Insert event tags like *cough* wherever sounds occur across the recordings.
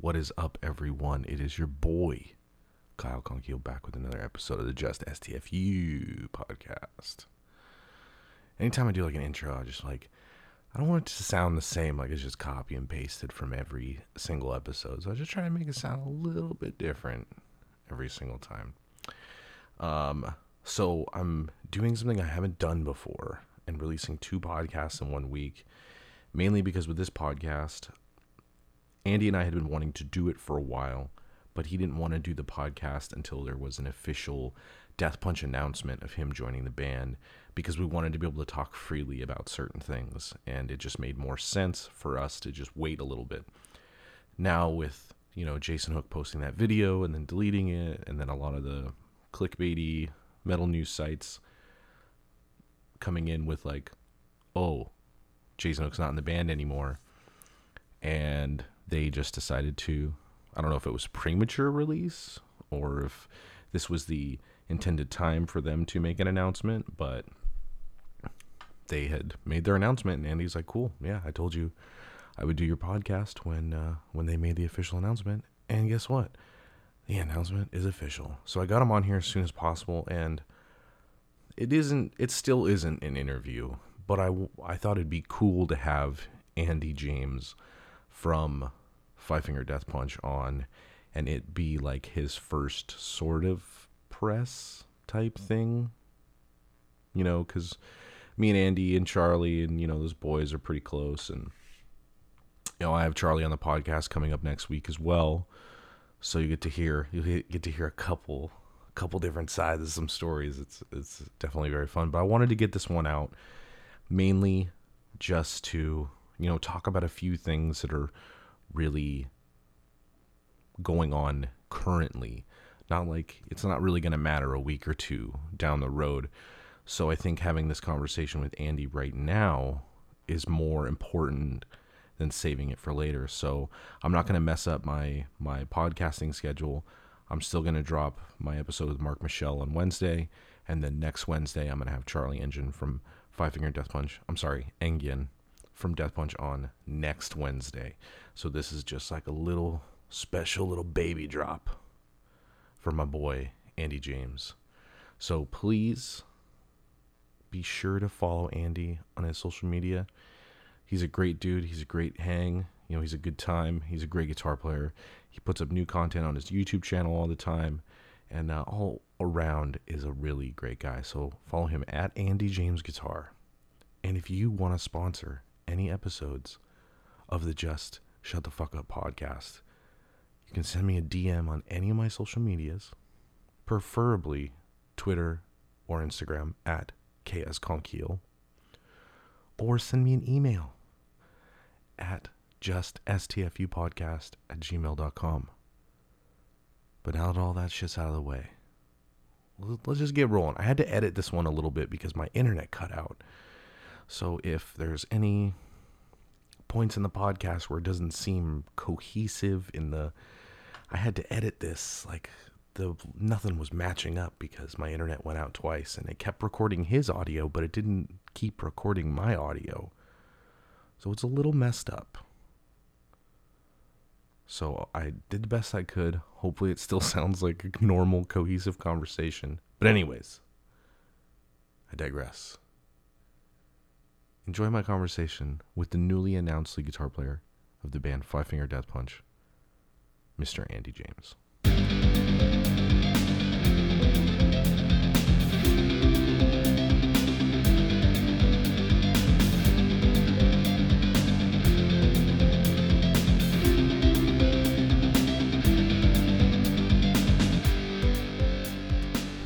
What is up, everyone? It is your boy, Kyle Konkiel, back with another episode of the Just STFU podcast. Anytime I do like an intro, I just like, I don't want it to sound the same, like it's just copy and pasted from every single episode. So I just try to make it sound a little bit different every single time. Um, so I'm doing something I haven't done before and releasing two podcasts in one week, mainly because with this podcast, Andy and I had been wanting to do it for a while, but he didn't want to do the podcast until there was an official Death Punch announcement of him joining the band because we wanted to be able to talk freely about certain things and it just made more sense for us to just wait a little bit. Now with, you know, Jason Hook posting that video and then deleting it and then a lot of the clickbaity metal news sites coming in with like, "Oh, Jason Hook's not in the band anymore." And they just decided to I don't know if it was premature release or if this was the intended time for them to make an announcement, but they had made their announcement and Andy's like, "Cool. Yeah, I told you I would do your podcast when uh, when they made the official announcement." And guess what? The announcement is official. So I got him on here as soon as possible and it isn't it still isn't an interview, but I I thought it'd be cool to have Andy James from Five Finger Death Punch on and it be like his first sort of press type thing. You know, because me and Andy and Charlie and, you know, those boys are pretty close. And, you know, I have Charlie on the podcast coming up next week as well. So you get to hear, you get to hear a couple, a couple different sides of some stories. It's, it's definitely very fun. But I wanted to get this one out mainly just to, you know, talk about a few things that are really going on currently. Not like it's not really going to matter a week or two down the road. So I think having this conversation with Andy right now is more important than saving it for later. So I'm not going to mess up my my podcasting schedule. I'm still going to drop my episode with Mark Michelle on Wednesday, and then next Wednesday I'm going to have Charlie Engine from Five Finger Death Punch. I'm sorry, Engen from Death Punch on next Wednesday. So this is just like a little special little baby drop for my boy Andy James. So please be sure to follow Andy on his social media. He's a great dude. He's a great hang. You know, he's a good time. He's a great guitar player. He puts up new content on his YouTube channel all the time. And uh, all around is a really great guy. So follow him at Andy James Guitar. And if you want to sponsor any episodes of the Just Shut the Fuck Up podcast, you can send me a DM on any of my social medias, preferably Twitter or Instagram at KSKonkiel, or send me an email at juststfupodcast at gmail.com. But now that all that shit's out of the way, let's just get rolling. I had to edit this one a little bit because my internet cut out. So if there's any points in the podcast where it doesn't seem cohesive in the I had to edit this like the nothing was matching up because my internet went out twice and it kept recording his audio but it didn't keep recording my audio. So it's a little messed up. So I did the best I could. Hopefully it still *laughs* sounds like a normal cohesive conversation. But anyways, I digress. Enjoy my conversation with the newly announced lead guitar player of the band Five Finger Death Punch, Mr. Andy James.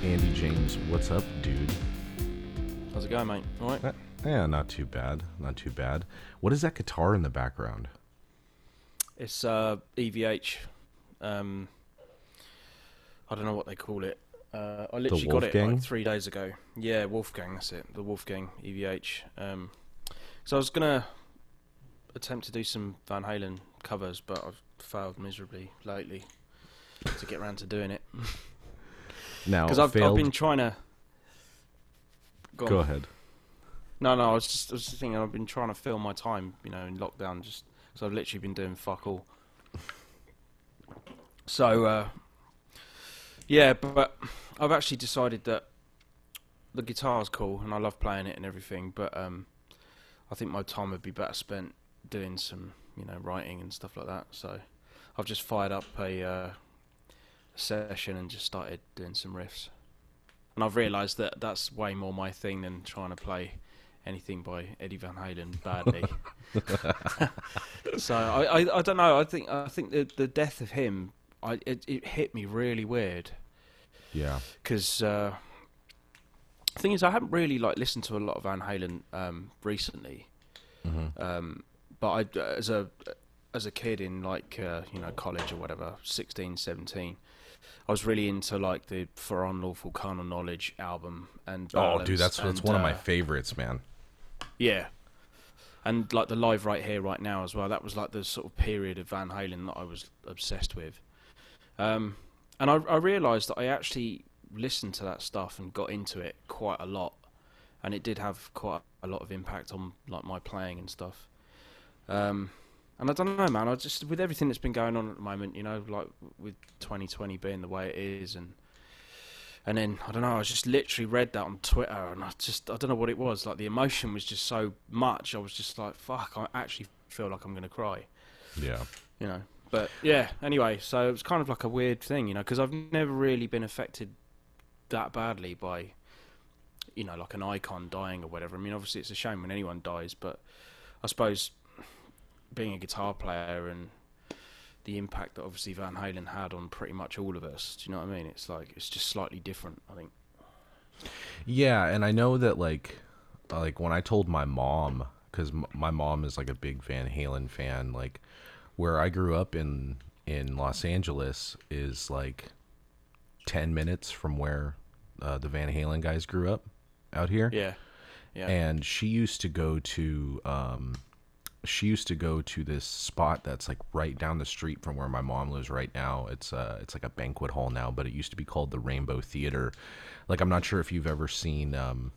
Andy James, what's up, dude? How's it going, mate? All right. Uh, Yeah, not too bad. Not too bad. What is that guitar in the background? It's uh, EVH. Um, I don't know what they call it. Uh, I literally got it like three days ago. Yeah, Wolfgang. That's it. The Wolfgang EVH. Um, so I was gonna attempt to do some Van Halen covers, but I've failed miserably lately to get around to doing it Now, *laughs* because I've, I've been trying to. Go, Go ahead. No, no. I was just, I was just thinking. I've been trying to fill my time, you know, in lockdown, just because I've literally been doing fuck all. So, uh, yeah, but I've actually decided that the guitar's cool and I love playing it and everything, but um, I think my time would be better spent doing some, you know, writing and stuff like that. So, I've just fired up a uh, session and just started doing some riffs. And I've realised that that's way more my thing than trying to play anything by Eddie Van Halen badly. *laughs* so I, I, I don't know. I think I think the the death of him, I it, it hit me really weird Yeah. because uh, the thing is I haven't really like listened to a lot of Van Halen um, recently. Mm-hmm. Um, but I, as a as a kid in like uh, you know college or whatever, 16, 17, I was really into like the For Unlawful Carnal Knowledge album and Oh, dude, that's that's and, one of my uh, favorites, man. Yeah. And like the live right here, right now as well. That was like the sort of period of Van Halen that I was obsessed with. Um, and I, I realised that I actually listened to that stuff and got into it quite a lot, and it did have quite a lot of impact on like my playing and stuff. Um, and I don't know, man. I just with everything that's been going on at the moment, you know, like with 2020 being the way it is, and and then I don't know. I just literally read that on Twitter, and I just I don't know what it was. Like the emotion was just so much. I was just like, "Fuck!" I actually feel like I'm gonna cry. Yeah. You know. But yeah. Anyway, so it was kind of like a weird thing, you know, because I've never really been affected that badly by, you know, like an icon dying or whatever. I mean, obviously it's a shame when anyone dies, but I suppose being a guitar player and the impact that obviously Van Halen had on pretty much all of us. Do you know what I mean? It's like it's just slightly different. I think. Yeah, and I know that like like when I told my mom cuz m- my mom is like a big Van Halen fan like where I grew up in in Los Angeles is like 10 minutes from where uh, the Van Halen guys grew up out here. Yeah. Yeah. and she used to go to um she used to go to this spot that's like right down the street from where my mom lives right now it's uh it's like a banquet hall now but it used to be called the rainbow theater like i'm not sure if you've ever seen um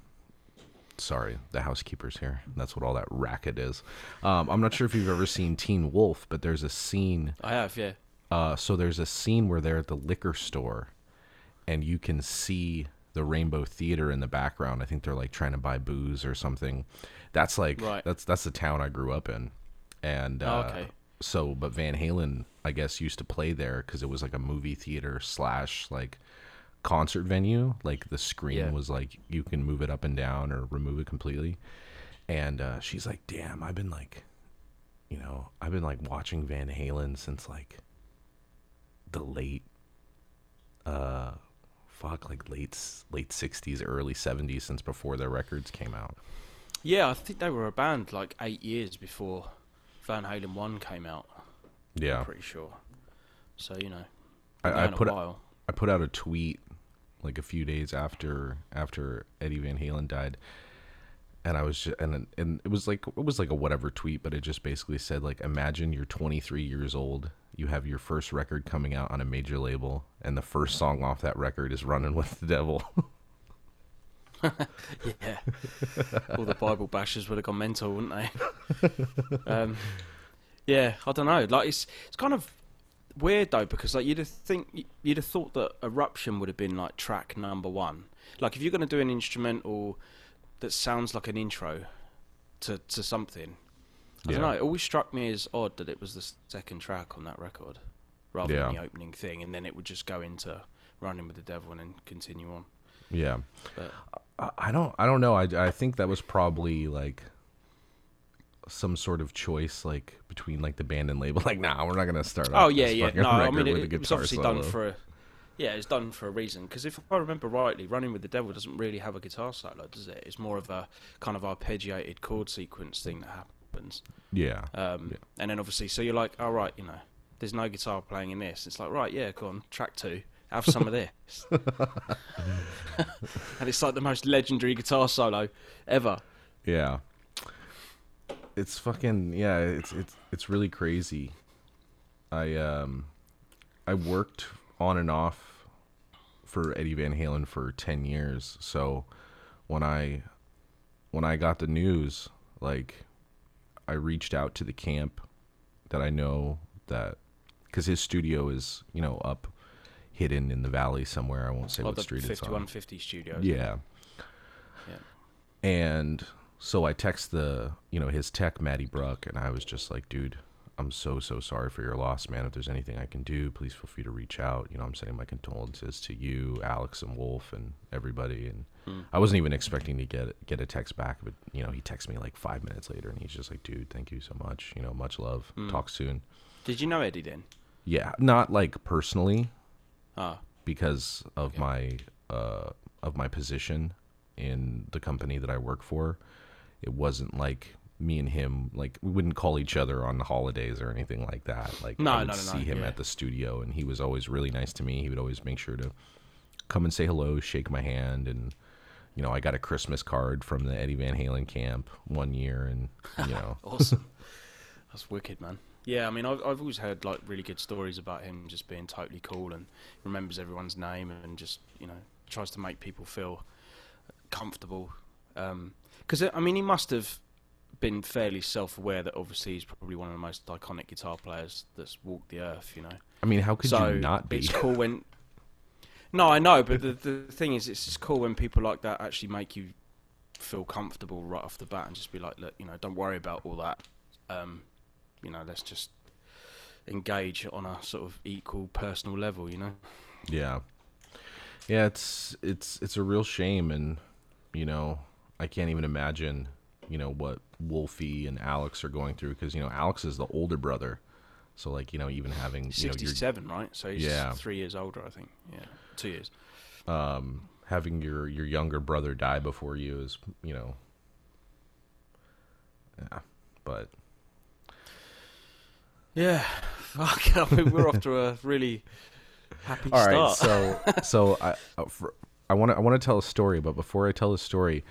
sorry the housekeeper's here that's what all that racket is um i'm not sure if you've ever seen teen wolf but there's a scene I have. Yeah. uh, so there's a scene where they're at the liquor store, and you can see the Rainbow Theater in the background. I think they're like trying to buy booze or something. That's like Right. that's that's the town I grew up in, and Oh, uh, okay. so but Van Halen I guess used to play there because it was like a movie theater slash like concert venue. Like the screen Yeah. was like you can move it up and down or remove it completely. And uh, she's like, "Damn, I've been like, you know, I've been like watching Van Halen since like the late uh fuck like late late 60s early 70s since before their records came out Yeah, I think they were a band like eight years before Van Halen one came out. yeah I'm pretty sure. So you know, I, I put while. i put out a tweet like a few days after after eddie van halen died and i was just, and and it was like it was like a whatever tweet but it just basically said like imagine you're 23 years old you have your first record coming out on a major label and the first song off that record is running with the devil *laughs* Yeah. All the Bible bashers would have gone mental, wouldn't they? *laughs* um, yeah, I don't know. Like it's it's kind of weird though because like you'd have think you'd have thought that Eruption would have been like track number one. Like if you're going to do an instrumental that sounds like an intro to to something, I Yeah. don't know. It always struck me as odd that it was the second track on that record rather Yeah. than the opening thing, and then it would just go into Running with the Devil and then continue on. Yeah But I- I don't I don't know. I, I think that was probably like some sort of choice like between like the band and label. *laughs* Like, nah, we're not gonna start. Oh off yeah, yeah. No, I mean it, it was obviously solo. done for. A, yeah, it's done for a reason. Because if I remember rightly, "Running with the Devil" doesn't really have a guitar solo, does it? It's more of a kind of arpeggiated chord sequence thing that happens. Yeah, Um, Yeah. And then obviously, so you're like, "All right, you know, there's no guitar playing in this." It's like, right, yeah, go on, track two, have some of this. *laughs* and it's like the most legendary guitar solo ever. yeah. It's fucking yeah. It's it's it's really crazy. I um, I worked on and off for Eddie Van Halen for ten years. So when I when I got the news, like I reached out to the camp that I know that because his studio is you know up hidden in the valley somewhere. I won't say Well, what the street it's on. 5150 studio. Yeah. Yeah. And so I text the, you know, his tech, Matty Bruck, and I was just like, dude, I'm so, so sorry for your loss, man. If there's anything I can do, please feel free to reach out. You know, I'm sending my condolences to you, Alex, and Wolf, and everybody. And Hmm. I wasn't even expecting to get get a text back, but, you know, he texted me like five minutes later, and he's just like, dude, thank you so much. You know, much love. Hmm. Talk soon. Did you know Eddie then? Yeah. Not like personally, Ah, because of Okay. my uh, of my position in the company that I work for. It wasn't like me and him like we wouldn't call each other on the holidays or anything like that. Like No, I would no, no, see him yeah. at the studio, and he was always really nice to me. He would always make sure to come and say hello, shake my hand, and you know I got a Christmas card from the Eddie Van Halen camp one year, and you know *laughs* awesome. *laughs* That's wicked, man. Yeah, I mean, I've I've always heard like really good stories about him just being totally cool and remembers everyone's name and just you know tries to make people feel comfortable. Because I mean, he must have been fairly self-aware that obviously he's probably one of the most iconic guitar players that's walked the earth. You know, I mean, how could so you not be? it's cool when. *laughs* No, I know, but the the thing is, it's just cool when people like that actually make you feel comfortable right off the bat and just be like, look, you know, don't worry about all that. Um, you know, let's just engage on a sort of equal personal level. You know. Yeah. Yeah, it's it's it's a real shame and you know, I can't even imagine, you know, what Wolfie and Alex are going through because you know, Alex is the older brother. So like, you know, even having you know, your Sixty-seven, right? So he's Yeah. three years older, I think. Yeah, two years. um having your your younger brother die before you is, you know, yeah. But Yeah, *laughs* fuck. I mean, we're off to a really happy All right, start. so *laughs* so I uh, I want to I want to tell a story, but before I tell a story,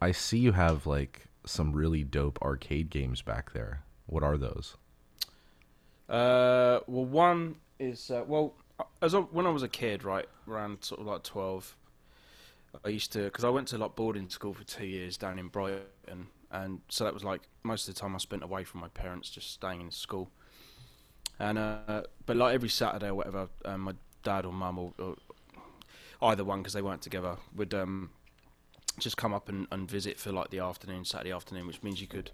I see you have like some really dope arcade games back there. What are those? Uh, well, one is uh, well, as I, when I was a kid, right, around sort of like twelve, I used to because I went to like boarding school for two years down in Brighton, and so that was like most of the time I spent away from my parents, just staying in school. And uh, but like every Saturday or whatever, um, my dad or mum or, or either one because they weren't together would um just come up and, and visit for like the afternoon, Saturday afternoon, which means you could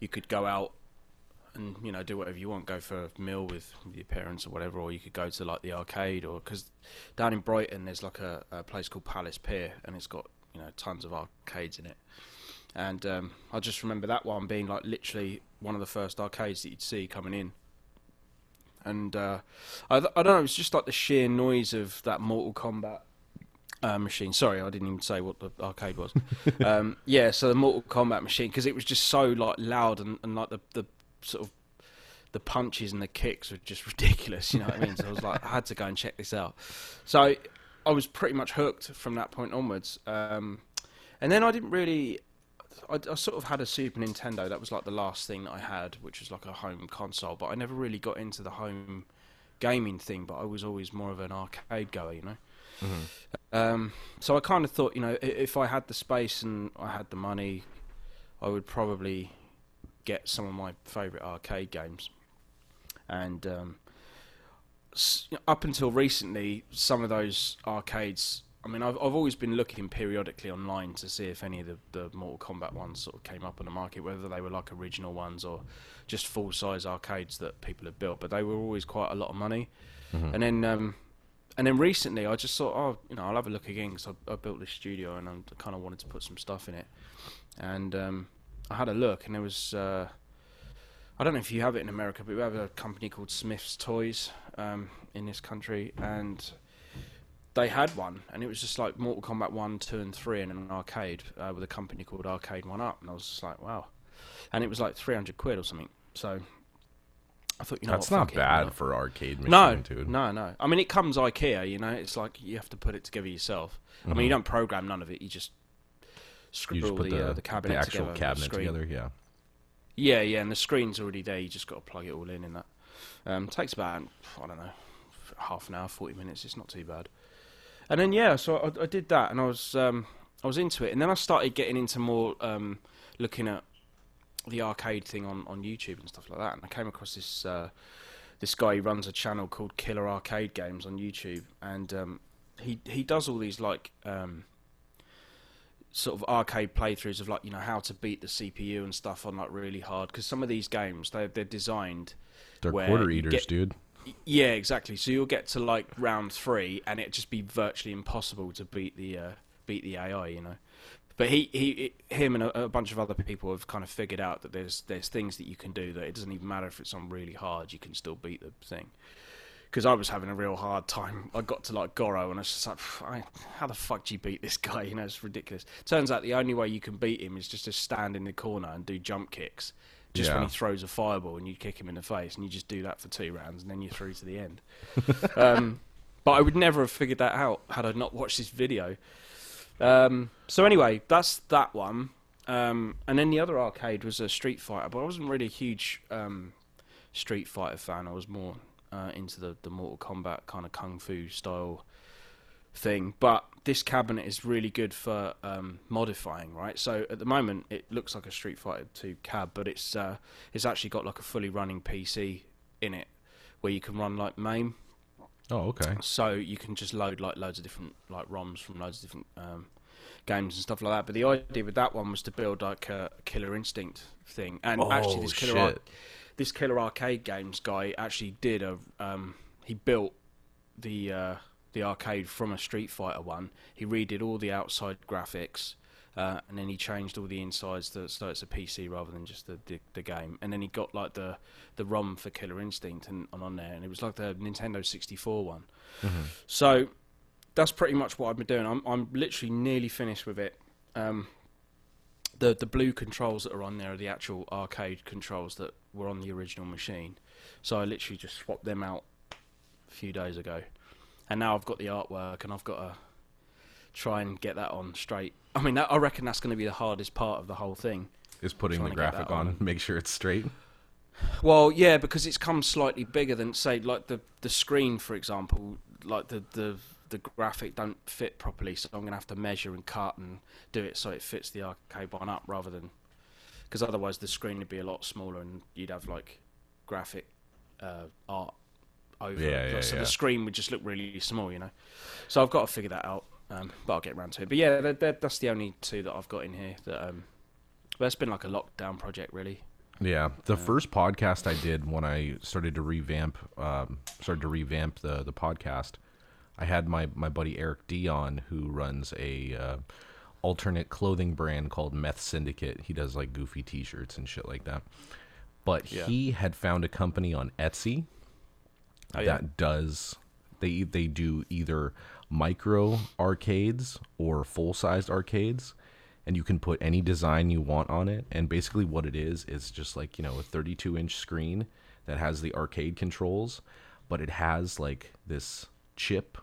you could go out and you know do whatever you want, go for a meal with your parents or whatever, or you could go to like the arcade or because down in Brighton there's like a, a place called Palace Pier and it's got you know tons of arcades in it. And um, I just remember that one being like literally one of the first arcades that you'd see coming in. And uh, I, I don't know, it's just like the sheer noise of that Mortal Kombat uh, machine. Sorry, I didn't even say what the arcade was. *laughs* um, yeah, so the Mortal Kombat machine because it was just so like loud and, and like the the sort of the punches and the kicks were just *laughs* ridiculous. You know what I mean? So I was like, I had to go and check this out. So I was pretty much hooked from that point onwards. Um, and then I didn't really. I, I sort of had a Super Nintendo. That was like the last thing that I had, which was like a home console. But I never really got into the home gaming thing. But I was always more of an arcade goer, you know. Um, so I kind of thought, you know, if I had the space and I had the money, I would probably get some of my favourite arcade games. And um, up until recently, some of those arcades. I mean, I've I've always been looking periodically online to see if any of the, the Mortal Kombat ones sort of came up on the market, whether they were like original ones or just full size arcades that people had built. But they were always quite a lot of money. And then um, and then recently, I just thought, oh, you know, I'll have a look again because I, I built this studio and I kind of wanted to put some stuff in it. And um, I had a look, and there was, uh, I don't know if you have it in America, but we have a company called Smyths Toys um, in this country, and they had one, and it was just like Mortal Kombat 1, 2, and 3 in an arcade uh, with a company called Arcade One Up, and I was just like, wow. And it was like 300 quid or something. So I thought, you know, That's what, not it, you bad know. for arcade machine, No, dude. no, no. I mean, it comes IKEA. You know, it's like you have to put it together yourself. I mean, you don't program none of it. You just Mm-hmm. You scribble just put the, the, uh, the cabinet the actual together, cabinet screen. together. Yeah. Yeah, yeah, and the screen's already there. You just got to plug it all in. In that um, takes about I don't know half an hour, forty minutes. It's not too bad. And then yeah, so I, I did that, and I was um, I was into it, and then I started getting into more um, looking at the arcade thing on, on YouTube and stuff like that, and I came across this uh, this guy he runs a channel called Killer Arcade Games on YouTube, and um, he he does all these like um, sort of arcade playthroughs of like you know how to beat the CPU and stuff on like really hard. Because some of these games they they're designed They're quarter eaters, get- dude. Yeah exactly so you'll get to like round three and it'd just be virtually impossible to beat the uh, beat the AI you know but he he him and a, a bunch of other people have kind of figured out that there's there's things that you can do that it doesn't even matter if it's on really hard you can still beat the thing because I was having a real hard time. I got to like Goro, and I was just like, I, "How the fuck do you beat this *laughs* guy?" You know, it's ridiculous. Turns out the only way you can beat him is just to stand in the corner and do jump kicks. Just when he throws a fireball, and you kick him in the face, and you just do that for two rounds, and then you're through to the end. *laughs* um, but I would never have figured that out had I not watched this video. Um, so anyway, that's that one. Um, and then the other arcade was a Street Fighter, but I wasn't really a huge um, Street Fighter fan. I was more uh, into the, the Mortal Kombat kind of kung fu style thing. But this cabinet is really good for um, modifying, right? So at the moment, it looks like a Street Fighter 2 cab, but it's uh, it's actually got like a fully running PC in it, where you can run like MAME. Oh, okay. So you can just load like loads of different like ROMs from loads of different um, games and stuff like that. But the idea with that one was to build like a Killer Instinct thing, and actually Oh, this Killer Ar- this Killer Arcade Games guy actually did a um, he built the uh, the arcade from a Street Fighter one. He redid all the outside graphics. Uh, and then he changed all the insides to, so it's a PC rather than just the, the the game. And then he got like the the ROM for Killer Instinct and, and on there, and it was like the Nintendo 64 one. So that's pretty much what I've been doing. I'm I'm literally nearly finished with it. Um, the the blue controls that are on there are the actual arcade controls that were on the original machine. So I literally just swapped them out a few days ago, and now I've got the artwork and I've got to try and get that on straight. I mean, that, I reckon that's going to be the hardest part of the whole thing. Is putting the graphic on, on. *laughs* make sure it's straight. Well, yeah, because it's come slightly bigger than say like the the screen, for example, like the the the graphic don't fit properly, so I'm gonna have to measure and cut and do it so it fits the arcade one up rather than because otherwise the screen would be a lot smaller and you'd have like graphic uh, art over. Yeah, yeah, so yeah. the screen would just look really small, you know. So I've got to figure that out, um, but I'll get around to it. But yeah, they're, they're, that's the only two that I've got in here. That um, it's been like a lockdown project, really. Yeah, the first podcast I did when I started to revamp, um, started to revamp the the podcast. I had my my buddy Eric Dion, who runs a uh, alternate clothing brand called Meth Syndicate. He does like goofy T-shirts and shit like that. But Yeah. he had found a company on Etsy Oh, yeah. that does they they do either micro arcades or full sized arcades and you can put any design you want on it and basically what it is is just like you know a 32 inch screen that has the arcade controls but it has like this chip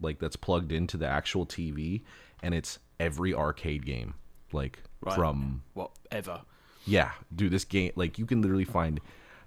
like that's plugged into the actual TV and it's every arcade game like Right. from Whatever. yeah, dude, this game like you can literally find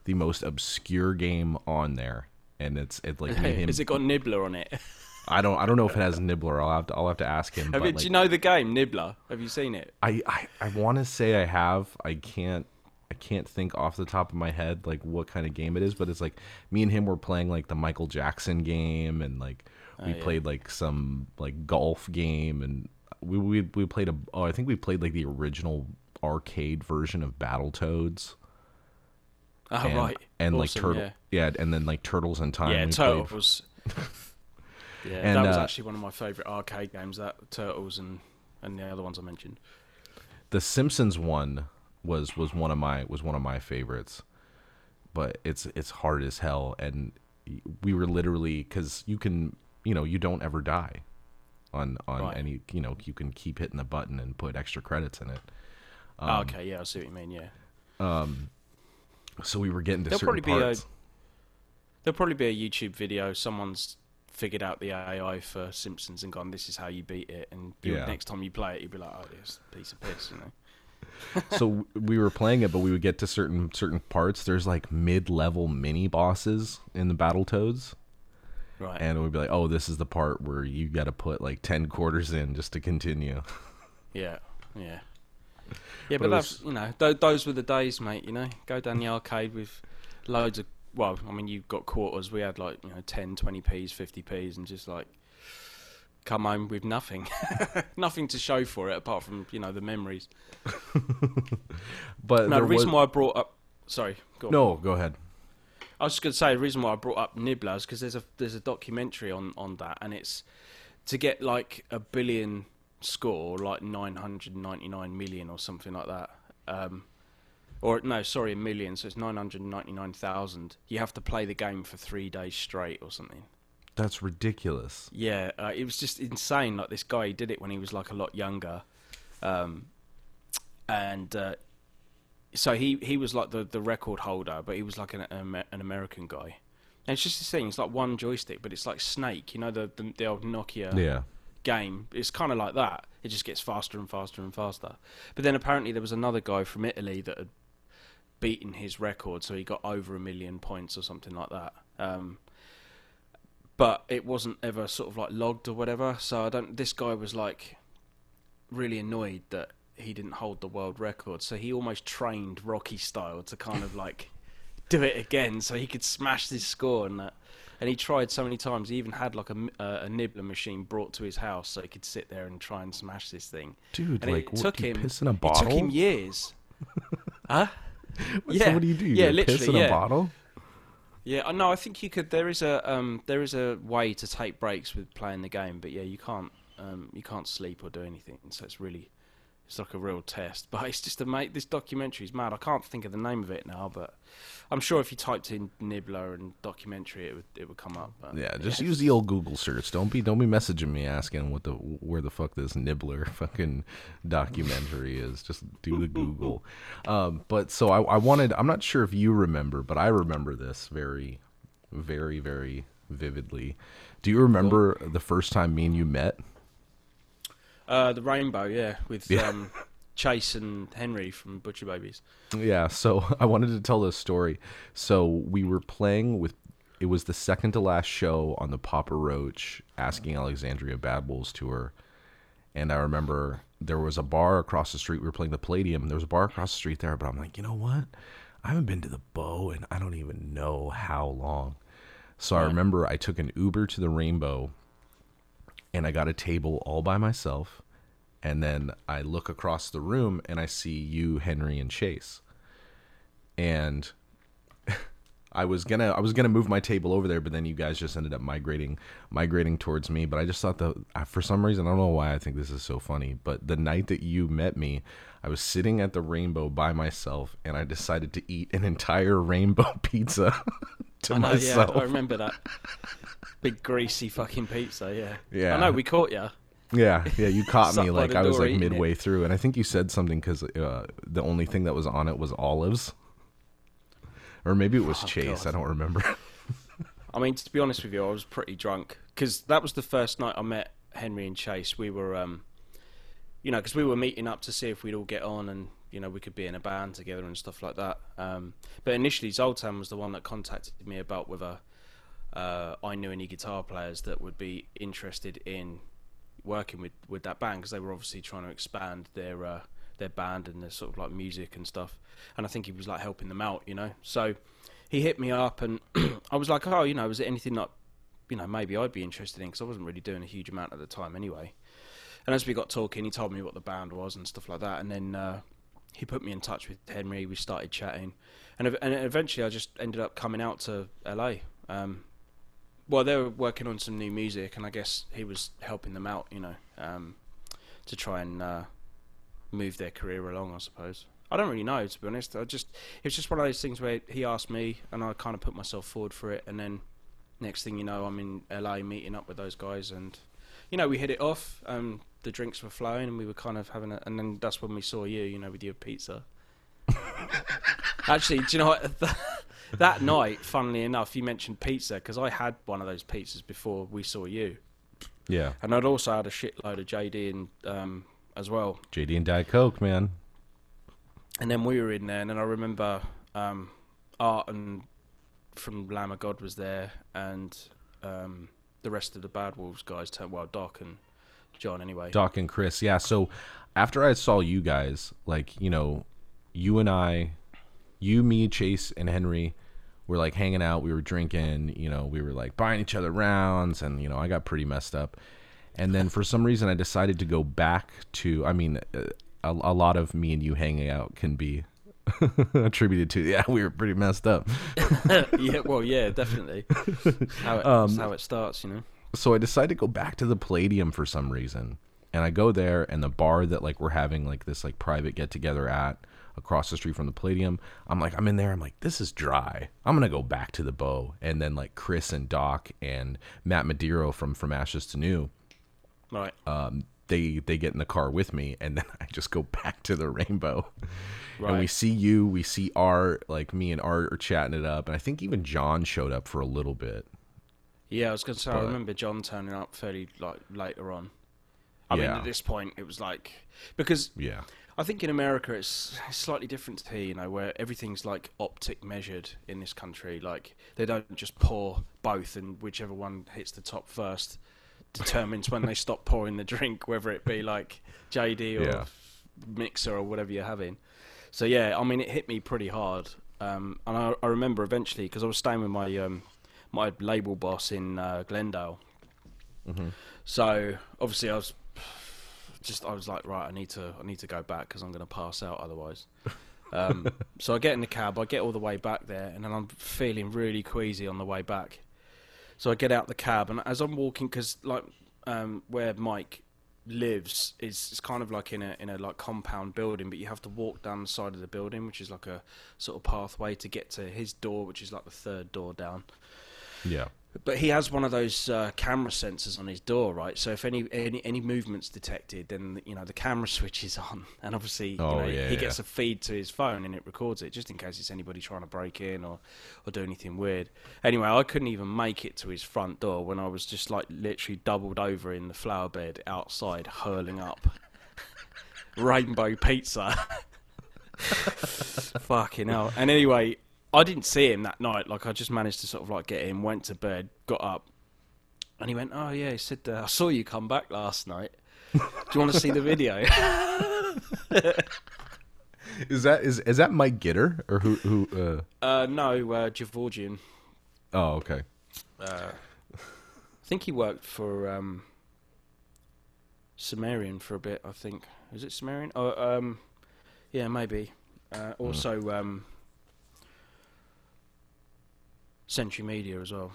the most obscure game on there, and it's it like and him. Has it got Nibbler on it? *laughs* I don't I don't know if it *laughs* has Nibbler. I'll have to I'll have to ask him. Have you, like, do you know the game Nibbler? Have you seen it? I I, I want to say I have. I can't. I can't think off the top of my head like what kind of game it is, but it's like me and him were playing like the Michael Jackson game, and like oh, we Oh, yeah. played like some like golf game, and we we we played a. Oh, I think we played like the original arcade version of Battletoads. Oh and, right. and like Awesome, turtle Yeah, yeah. and then like turtles in time yeah we Turtle played. was. *laughs* yeah, And, that was uh, actually one of my favourite arcade games. That Turtles and and the other ones I mentioned. the simpsons one was was one of my was one of my favorites but it's it's hard as hell and we were literally because you can you know you don't ever die on on Right. any you know you can keep hitting the button and put extra credits in it oh, Um, okay, yeah, I see what you mean. Yeah, so we were getting to There'll certain probably be a- parts there'll probably be a YouTube video. Someone's figured out the AI for Simpsons and gone, "This is how you beat it." And Yeah. next time you play it, you'll be like, "Oh, this piece of piss," you know. *laughs* so we were playing it but we would get to certain certain parts there's like mid-level mini bosses in the battletoads Right. and we'd be like oh this is the part where you got to put like 10 quarters in just to continue *laughs* Yeah, yeah, yeah. But But, that's was- you know, th- those were the days, mate. You know, go down the arcade with loads of well, I mean, you've got quarters. We had like you know 10, 20 p's, fifty p's, and just like come home with nothing, *laughs* nothing to show for it apart from you know the memories. *laughs* But No, the reason was- why I brought up, sorry, go no, go ahead. I was just going to say the reason why I brought up Nibbler is because there's a there's a documentary on on that, and it's to get like a billion score, like nine hundred ninety nine million or something like that. Um, or no, sorry, a million. So it's nine hundred ninety nine thousand. You have to play the game for three days straight or something. That's ridiculous. Yeah, uh, it was just insane. Like this guy, he did it when he was like a lot younger, um, and uh, so he he was like the the record holder, but he was like an an, an American guy. And it's just this thing. It's like one joystick, but it's like Snake. You know the the, the old Nokia Yeah. Game. It's kind of like that. It just gets faster and faster and faster. But then apparently there was another guy from Italy that had beaten his record, so he got over a million points or something like that. Um, but it wasn't ever sort of like logged or whatever. So I don't. This guy was like really annoyed that he didn't hold the world record. So he almost trained Rocky style to kind of like do it again, so he could smash this score and that. And he tried so many times. He even had like a, uh, a nibbler machine brought to his house, so he could sit there and try and smash this thing. Dude, And like it what, took him. piss in a It took him years. *laughs* huh? so yeah. what do you do? You Yeah, get piss in literally, a yeah. bottle? Yeah, I know. I think you could. There is a um, there is a way to take breaks with playing the game, but yeah, you can't um, you can't sleep or do anything. So it's really it's like a real test. But it's just a mate. This documentary is mad. I can't think of the name of it now, but I'm sure if you typed in Nibbler and documentary, it would it would come up. But, Yeah, just use the old Google search. Don't be don't be messaging me asking what the where the fuck this nibbler *laughs* fucking documentary is. Just do the Google. *laughs* Um, but so I, I wanted. I'm not sure if you remember, but I remember this very, very, very vividly. Do you remember the first time me and you met? Uh, the Rainbow, yeah, with Yeah. um, Chase and Henry from Butcher Babies. Yeah, so *laughs* I wanted to tell this story. So we were playing with it was the second to last show on the Papa Roach Asking Alexandria Bad Wolves tour. And I remember there was a bar across the street. We were playing the Palladium. There was a bar across the street there, but I'm like, you know what? I haven't been to the Bow and I don't even know how long. So I remember I took an Uber to the Rainbow and I got a table all by myself. And then I look across the room and I see you, Henry, and Chase. And *laughs* I was gonna I was gonna move my table over there, but then you guys just ended up migrating migrating towards me. But I just thought that for some reason I don't know why I think this is so funny. But the night that you met me, I was sitting at the Rainbow by myself, and I decided to eat an entire Rainbow *laughs* pizza *laughs* to I know, myself. yeah, I remember that big greasy fucking pizza. Yeah, Yeah. I know we caught you. Yeah, yeah, you caught me like I was like eating it. midway through, and I think you said something because uh, the only thing that was on it was olives, or maybe it was Oh, Chase. God. I don't remember. *laughs* I mean, to be honest with you, I was pretty drunk because that was the first night I met Henry and Chase. We were, um, you know, because we were meeting up to see if we'd all get on and you know we could be in a band together and stuff like that. Um, but initially, Zoltan was the one that contacted me about whether uh, I knew any guitar players that would be interested in working with, with that band because they were obviously trying to expand their uh, their band and their sort of like music and stuff. And I think he was like helping them out, you know. So he hit me up and *clears throat* I was like, oh, you know, was it anything that you know maybe I'd be interested in because I wasn't really doing a huge amount at the time anyway. And as we got talking, he told me what the band was and stuff like that, and then uh, he put me in touch with Henry. We started chatting, and and eventually I just ended up coming out to LA. Um, well, they were working on some new music, and I guess he was helping them out, you know, um, to try and uh, move their career along. I suppose. I don't really know, to be honest. I just it was just one of those things where he asked me, and I kind of put myself forward for it, and then next thing you know, I'm in LA meeting up with those guys, and you know, we hit it off. Um, the drinks were flowing, and we were kind of having a, and then that's when we saw you, you know, with your pizza. Actually, do you know what? *laughs* that night, funnily enough, you mentioned pizza because I had one of those pizzas before we saw you, yeah, and I'd also had a shitload of JD and um, as well. JD and Diet Coke, man. And then we were in there, and then I remember um, Art and from Lamb of God was there, and um, the rest of the Bad Wolves guys, turned well, Doc and John, anyway. Doc and Chris. Yeah. So after I saw you guys, like, you know, you and I, you, me, Chase, and Henry, we're like hanging out, we were drinking, you know, we were like buying each other rounds, and you know, I got pretty messed up. And then for some reason, I decided to go back to. I mean, uh, a, a lot of me and you hanging out can be *laughs* attributed to. Yeah, *laughs* we were pretty messed up. *laughs* yeah, well, yeah, definitely. How it, um, how it starts, you know. So I decided to go back to the Palladium for some reason, and I go there, and the bar that like we're having like this like private get together at across the street from the Palladium. I'm like, I'm in there. I'm like, this is dry. I'm gonna go back to the Bow, and then like Chris and Doc and Matt Madiro from From Ashes to New, right? Um, they they get in the car with me, and then *laughs* I just go back to the Rainbow. Right. *laughs* And we see you, we see Art, like me and Art are chatting it up, and I think even John showed up for a little bit. Yeah, I was gonna say but, I remember John turning up fairly like later on. I yeah. mean, at this point, it was like because yeah, I think in America it's slightly different here, you know, where everything's like optic measured in this country. Like they don't just pour both, and whichever one hits the top first determines when they stop pouring the drink, whether it be like JD or yeah. mixer or whatever you're having. So yeah, I mean, it hit me pretty hard, um, and I, I, remember eventually because I was staying with my um, my label boss in uh, Glendale. Mm-hmm. So obviously I was just I was like, right, I need to I need to go back because I'm going to pass out otherwise. Um, *laughs* so I get in the cab, I get all the way back there, and then I'm feeling really queasy on the way back. So I get out the cab, and as I'm walking, because like um, where Mike lives is, is kind of like in a in a like compound building, but you have to walk down the side of the building, which is like a sort of pathway to get to his door, which is like the third door down. Yeah. But he has one of those uh, camera sensors on his door, right? So if any, any any movements detected, then you know the camera *laughs* switches on, and obviously oh, you know, yeah, he gets a feed to his phone and it records it, just in case it's anybody trying to break in or or do anything weird. Anyway, I couldn't even make it to his front door when I was just like literally doubled over in the flower bed outside, hurling up *laughs* rainbow pizza. *laughs* Fucking hell! And anyway, I didn't see him that night. Like I just managed to sort of like get him, went to bed, got up, and he went, "Oh yeah," he said, uh, "I saw you come back last night. Do you want to see the video?" *laughs* is that is is that Mike Gitter or who who? Uh... uh no, uh, Gevorgian. Oh okay. Uh, I think he worked for um, Sumerian for a bit. I think is it Sumerian? Oh, um, yeah, maybe. Uh, hmm. also, mm. um, Century Media as well.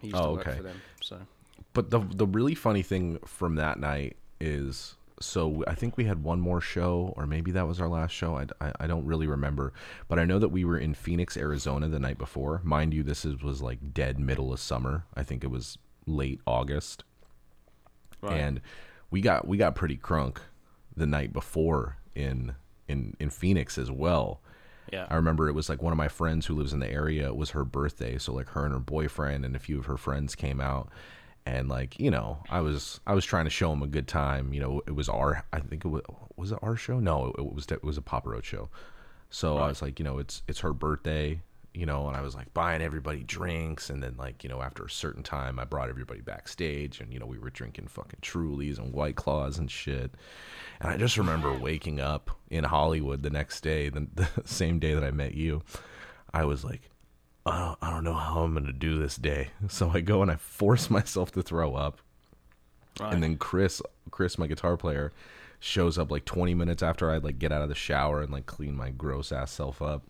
He used oh, to work okay. for them. So, but the the really funny thing from that night is so I think we had one more show, or maybe that was our last show. I, I, I, don't really remember, but I know that we were in Phoenix, Arizona the night before. Mind you, this is, was like dead middle of summer. I think it was late August, right. and we got we got pretty crunk the night before in in in Phoenix as well. Yeah. I remember it was like one of my friends who lives in the area. It was her birthday, so like her and her boyfriend and a few of her friends came out, and like you know, I was I was trying to show them a good time. You know, it was our I think it was was it our show? No, it, it was it was a Papa Roach show. So right. I was like, you know, it's it's her birthday you know, and I was like buying everybody drinks, and then like you know after a certain time, I brought everybody backstage, and you know we were drinking fucking Trulies and White Claws and shit. And I just remember *laughs* waking up in Hollywood the next day, the, *laughs* the same day that I met you. I was like, I don't, I don't know how I'm gonna do this day. *laughs* So I go and I force myself to throw up, right. and then Chris, Chris, my guitar player, shows up like 20 minutes after I like get out of the shower and like clean my gross ass self up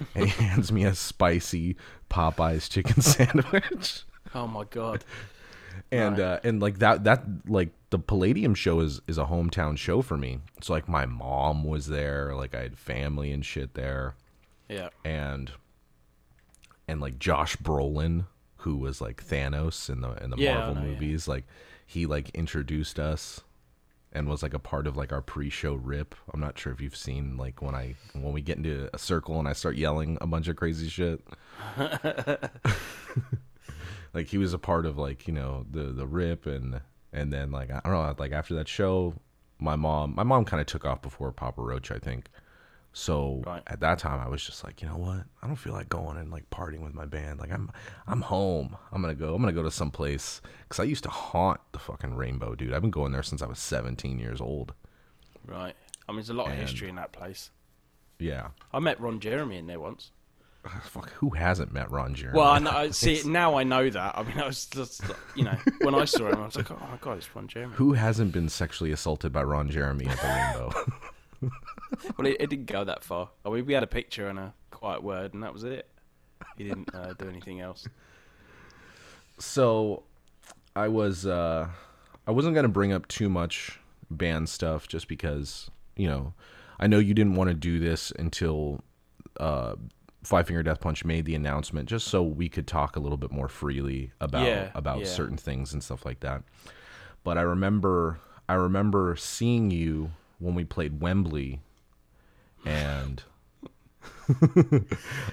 *laughs* and he hands me a spicy Popeyes chicken *laughs* sandwich. Oh my god! And right. uh, and like that that like the Palladium show is is a hometown show for me. So like my mom was there, like I had family and shit there. Yeah. And and like Josh Brolin, who was like Thanos in the in the yeah, Marvel know, movies, yeah. like he like introduced us and was like a part of like our pre-show rip. I'm not sure if you've seen like when I when we get into a circle and I start yelling a bunch of crazy shit. *laughs* like he was a part of like you know the the rip and and then like I don't know like after that show, my mom my mom kind of took off before Papa Roach I think. So right. at that time, I was just like, you know what? I don't feel like going and like partying with my band. Like I'm, I'm home. I'm gonna go. I'm gonna go to some place because I used to haunt the fucking Rainbow, dude. I've been going there since I was 17 years old. Right. I mean, there's a lot and, of history in that place. Yeah. I met Ron Jeremy in there once. Fuck, who hasn't met Ron Jeremy? Well, I know, I- *laughs* see now I know that. I mean, I was just you know when I saw him, I was like, oh my god, it's Ron Jeremy. who hasn't been sexually assaulted by Ron Jeremy at the Rainbow? *laughs* *laughs* Well, it, it didn't go that far. I mean, we had a picture and a quiet word, and that was it. He didn't uh, do anything else. so I was uh I wasn't gonna bring up too much band stuff just because, you know, I know you didn't want to do this until uh Five Finger Death Punch made the announcement just so we could talk a little bit more freely about Yeah, about yeah. certain things and stuff like that. But I remember I remember seeing you when we played Wembley and *laughs*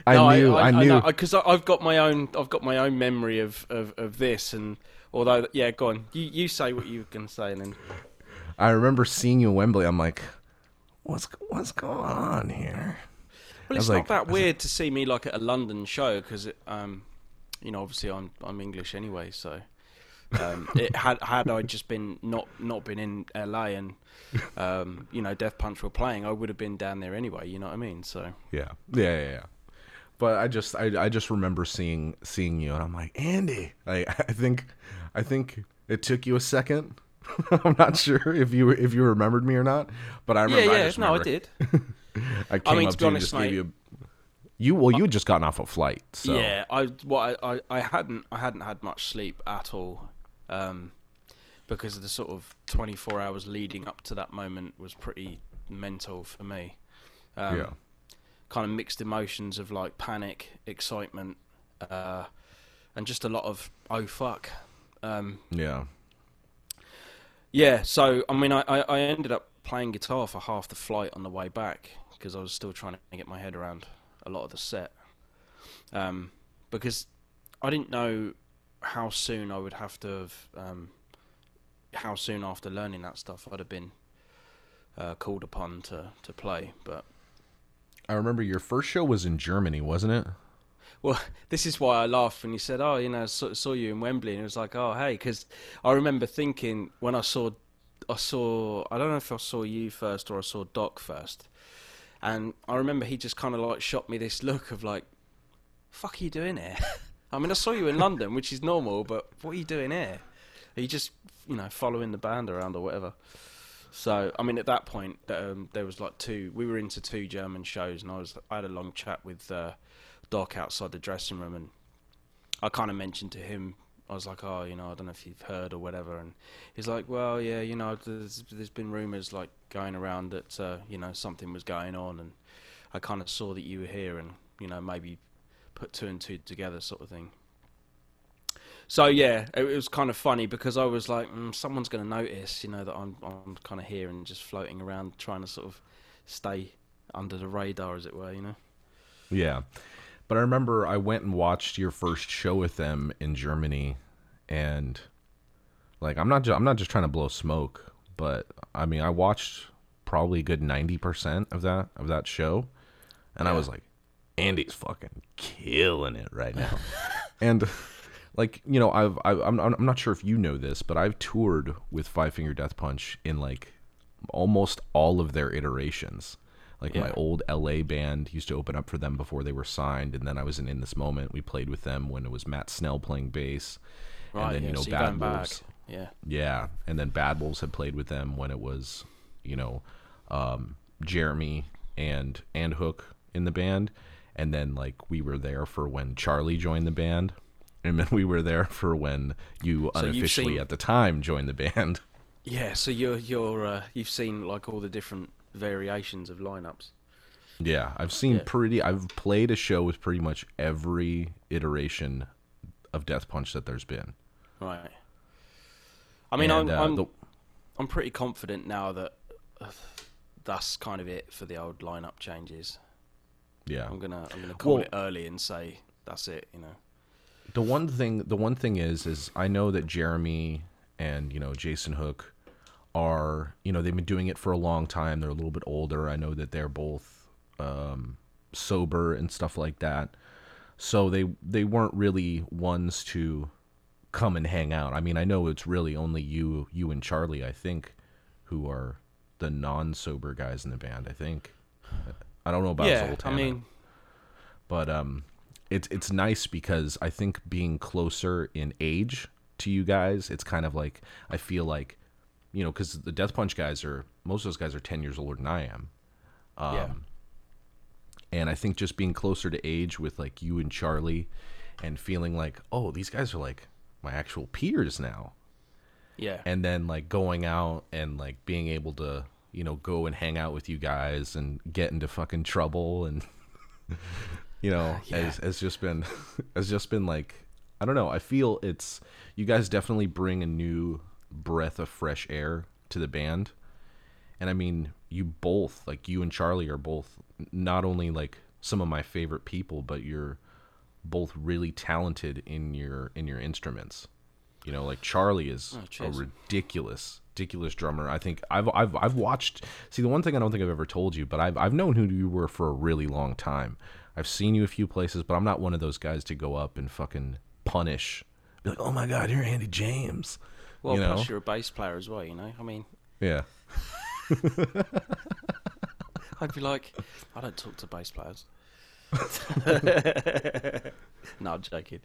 I no, knew I, knew because I've got my own I've got my own memory of, of, of this, and although yeah, go on, you you say what you were gonna say, and then I remember seeing you in Wembley. I'm like, what's what's going on here? well, it's not like- that weird to see me like at a London show because um, you know, obviously I'm I'm English anyway, so. Um, it had had I just been not not been in LA and um, you know Death Punch were playing, I would have been down there anyway. You know what I mean? So Yeah, yeah, yeah. yeah. But I just I, I just remember seeing seeing you, and I'm like, Andy. I *laughs* I think I think it took you a second. *laughs* I'm not sure if you if you remembered me or not, but I remember. yeah, I yeah, just no, I did. *laughs* I came mean, up to to be you and honest, just gave you. A, you well, you had just gotten off a flight, so Yeah, I what I, I, I hadn't I hadn't had much sleep at all, um, because of the sort of 24 hours leading up to that moment was pretty mental for me. Um, yeah, Kind of mixed emotions of like panic, excitement, uh, and just a lot of oh fuck. Um, yeah, yeah, so I mean, I, I, I ended up playing guitar for half the flight on the way back because I was still trying to get my head around a lot of the set. Um, because I didn't know how soon I would have to have, um, how soon after learning that stuff I'd have been uh, called upon to, to play. But I remember your first show was in Germany, wasn't it? Well, *laughs* this is why I laughed when you said, "Oh, you know, saw, saw you in Wembley," and it was like, "Oh, hey," because I remember thinking when I saw, I saw, I don't know if I saw you first or I saw Doc first, and I remember he just kind of like shot me this look of like, "Fuck, are you doing here?" *laughs* I mean, I saw you in London, which is normal, but what are you doing here? Are you just, you know, following the band around or whatever? So, I mean, at that point, um, there was like two. We were into two German shows, and I was, I had a long chat with uh, Doc outside the dressing room, and I kind of mentioned to him, I was like, oh, you know, I don't know if you've heard or whatever, and he's like, well, yeah, you know, there's, there's been rumours like going around that, uh, you know, something was going on, and I kind of saw that you were here, and you know, maybe put two and two together, sort of thing. So yeah, it, it was kind of funny because I was like, mm, someone's going to notice, you know, that I'm I'm kind of here and just floating around, trying to sort of stay under the radar, as it were, you know. Yeah. But I remember I went and watched your first show with them in Germany and like I'm not ju- I'm not just trying to blow smoke, but I mean I watched probably a good 90% of that of that show and I was like Andy's fucking killing it right now. *laughs* and like, you know, I've I, I'm I'm not sure if you know this, but I've toured with Five Finger Death Punch in like almost all of their iterations. Like my old LA band used to open up for them before they were signed, and then I was in In This Moment. We played with them when it was Matt Snell playing bass, Right, and then yeah, you know so Bad going back. Wolves. Yeah. Yeah, and then Bad Wolves had played with them when it was, you know, um, Jeremy and and Hook in the band, and then like we were there for when Charlie joined the band, and then we were there for when you So unofficially seen- at the time joined the band. *laughs* Yeah, so you're you're uh, you've seen like all the different variations of lineups. Yeah, I've seen Yeah. pretty. I've played a show with pretty much every iteration of Death Punch that there's been. Right. I mean, And, I'm uh, I'm, the- I'm pretty confident now that uh, that's kind of it for the old lineup changes. Yeah. I'm gonna I'm gonna call Well- it early and say that's it. You know. the one thing the one thing is is I know that Jeremy and you know Jason Hook are you know they've been doing it for a long time. They're a little bit older. I know that they're both um, sober and stuff like that. So they they weren't really ones to come and hang out. I mean, I know it's really only you you and Charlie, I think, who are the non-sober guys in the band. I think. I don't know about yeah, I Zoltan. mean, but um, it's it's nice because I think being closer in age to you guys, it's kind of like I feel like, you know, because the Death Punch guys are most of those guys are ten years older than I am. Um, yeah. and I think just being closer to age with like you and Charlie, and feeling like, oh, these guys are like my actual peers now Yeah. and then like going out and like being able to you know go and hang out with you guys and get into fucking trouble and *laughs* you know ah, Yeah. has, has just been *laughs* has just been like i don't know. I feel it's you guys definitely bring a new breath of fresh air to the band. And i mean you both like you and charlie are both not only like some of my favorite people but you're both really talented in your in your instruments. You know like charlie is Oh, a ridiculous ridiculous drummer i think i've i've i've watched see the one thing i don't think i've ever told you but i've i've known who you were for a really long time i've seen you a few places but i'm not one of those guys to go up and fucking punish be like oh my god you're andy james Well, you know? plus you're a bass player as well. You know. I mean, yeah *laughs* I'd be like, I don't talk to bass players. *laughs* *laughs* no, I'm joking.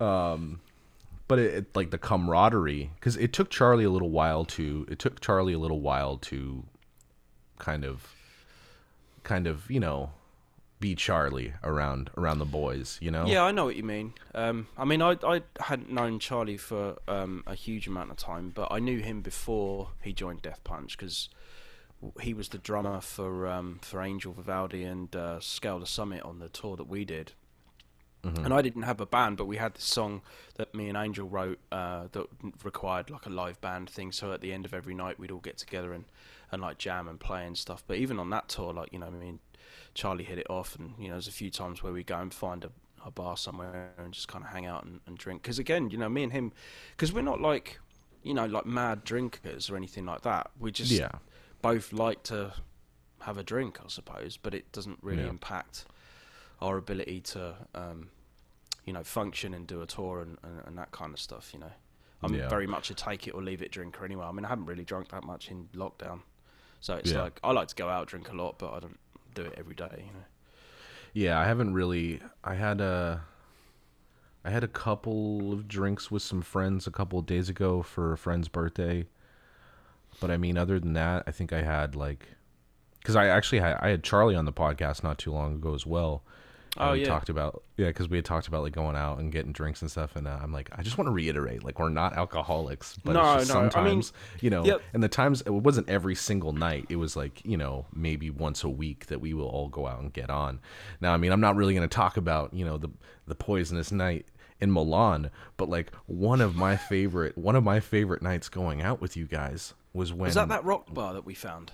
Um, but it, it like the camaraderie because it took charlie a little while to it took charlie a little while to kind of kind of you know be charlie around around the boys you know Yeah, I know what you mean. Um, I mean, I I hadn't known Charlie for um, a huge amount of time, but I knew him before he joined Death Punch because he was the drummer for um, for Angel Vivaldi and uh, Scale the Summit on the tour that we did. And I didn't have a band, but we had this song that me and Angel wrote uh, that required like a live band thing. So at the end of every night, we'd all get together and, and like jam and play and stuff. But even on that tour, like you know, I mean, Charlie hit it off, and you know, there's a few times where we go and find a, a bar somewhere and just kind of hang out and, and drink. Because again, you know, me and him, because we're not like, you know, like mad drinkers or anything like that. We just yeah both like to have a drink, I suppose, but it doesn't really Yeah. impact our ability to, um, you know, function and do a tour and, and, and that kind of stuff. You know, I'm Yeah. very much a take it or leave it drinker anyway. I mean, I haven't really drunk that much in lockdown, so it's Yeah. like I like to go out drink a lot, but I don't do it every day. You know. yeah i haven't really i had a i had a couple of drinks with some friends a couple of days ago for a friend's birthday but i mean other than that i think i had like because i actually had i had charlie on the podcast not too long ago as well Oh, we yeah. talked about yeah because we had talked about like going out and getting drinks and stuff and uh, i'm like i just want to reiterate like we're not alcoholics but No, it's just no, I mean- sometimes you know Yep. and the times it wasn't every single night it was like you know maybe once a week that we will all go out and get on now i mean i'm not really going to talk about you know the the poisonous night in milan but like one of my favorite one of my favorite nights going out with you guys was when Was that that rock bar that we found?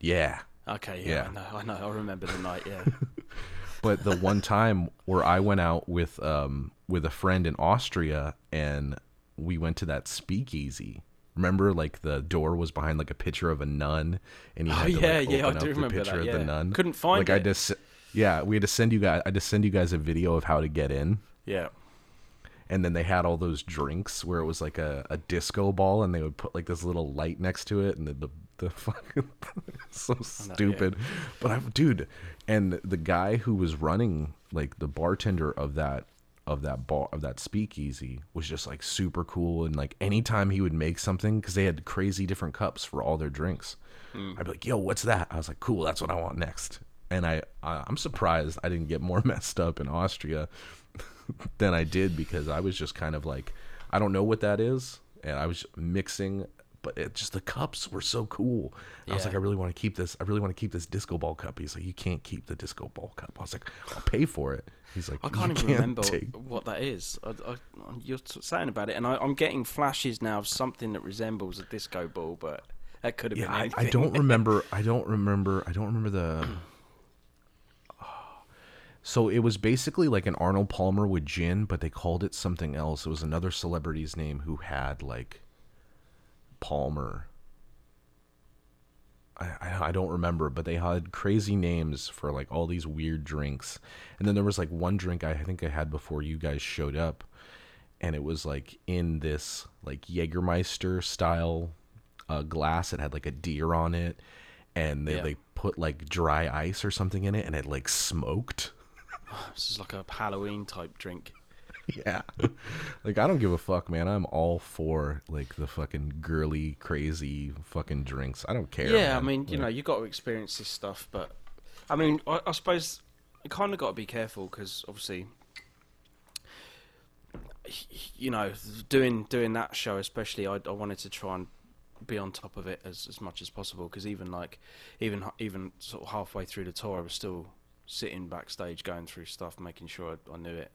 yeah Okay, Yeah. yeah, I know, I know, I remember the night. Yeah, *laughs* but the one time where I went out with um with a friend in Austria and we went to that speakeasy. Remember, like the door was behind like a picture of a nun, and you Oh, to yeah, like, yeah, I open do up remember the picture that, of the yeah. nun. Couldn't find like I just yeah, we had to send you guys. I just send you guys a video of how to get in, yeah. and then they had all those drinks where it was like a, a disco ball, and they would put like this little light next to it, and the the, the fucking *laughs* so stupid. But I, dude, and the guy who was running like the bartender of that of that bar of that speakeasy was just like super cool, and like anytime he would make something because they had crazy different cups for all their drinks, hmm. I'd be like, "Yo, what's that?" I was like, "Cool, that's what I want next." And I, I I'm surprised I didn't get more *laughs* messed up in Austria *laughs* than I did because I was just kind of like, I don't know what that is, and I was mixing, but it just the cups were so cool. I was like, I really want to keep this. I really want to keep this disco ball cup. He's like, you can't keep the disco ball cup. I was like, I'll pay for it. He's like, I can't "You even can't remember take-" what that is. I, I, you're saying about it, and I, I'm getting flashes now of something that resembles a disco ball, but that could have Yeah, been I. I don't *laughs* remember. I don't remember. I don't remember the. *sighs* So it was basically like an Arnold Palmer with gin, but they called it something else. It was another celebrity's name who had like Palmer. I, I, I don't remember, but they had crazy names for like all these weird drinks. And then there was like one drink I think I had before you guys showed up, and it was like in this like Jägermeister style uh, glass. It had like a deer on it, and they Yeah. they put like dry ice or something in it, and it like smoked. *sighs* this is like a Halloween type drink. Yeah. Like I don't give a fuck, man. I'm all for like the fucking girly, crazy fucking drinks. I don't care. Yeah, I mean, you Like, know, you got to experience this stuff, but I mean, I, I suppose you kind of got to be careful because obviously, you know, doing doing that show, especially, I, I wanted to try and be on top of it as as much as possible because even like even even sort of halfway through the tour, I was still sitting backstage going through stuff, making sure I, I knew it.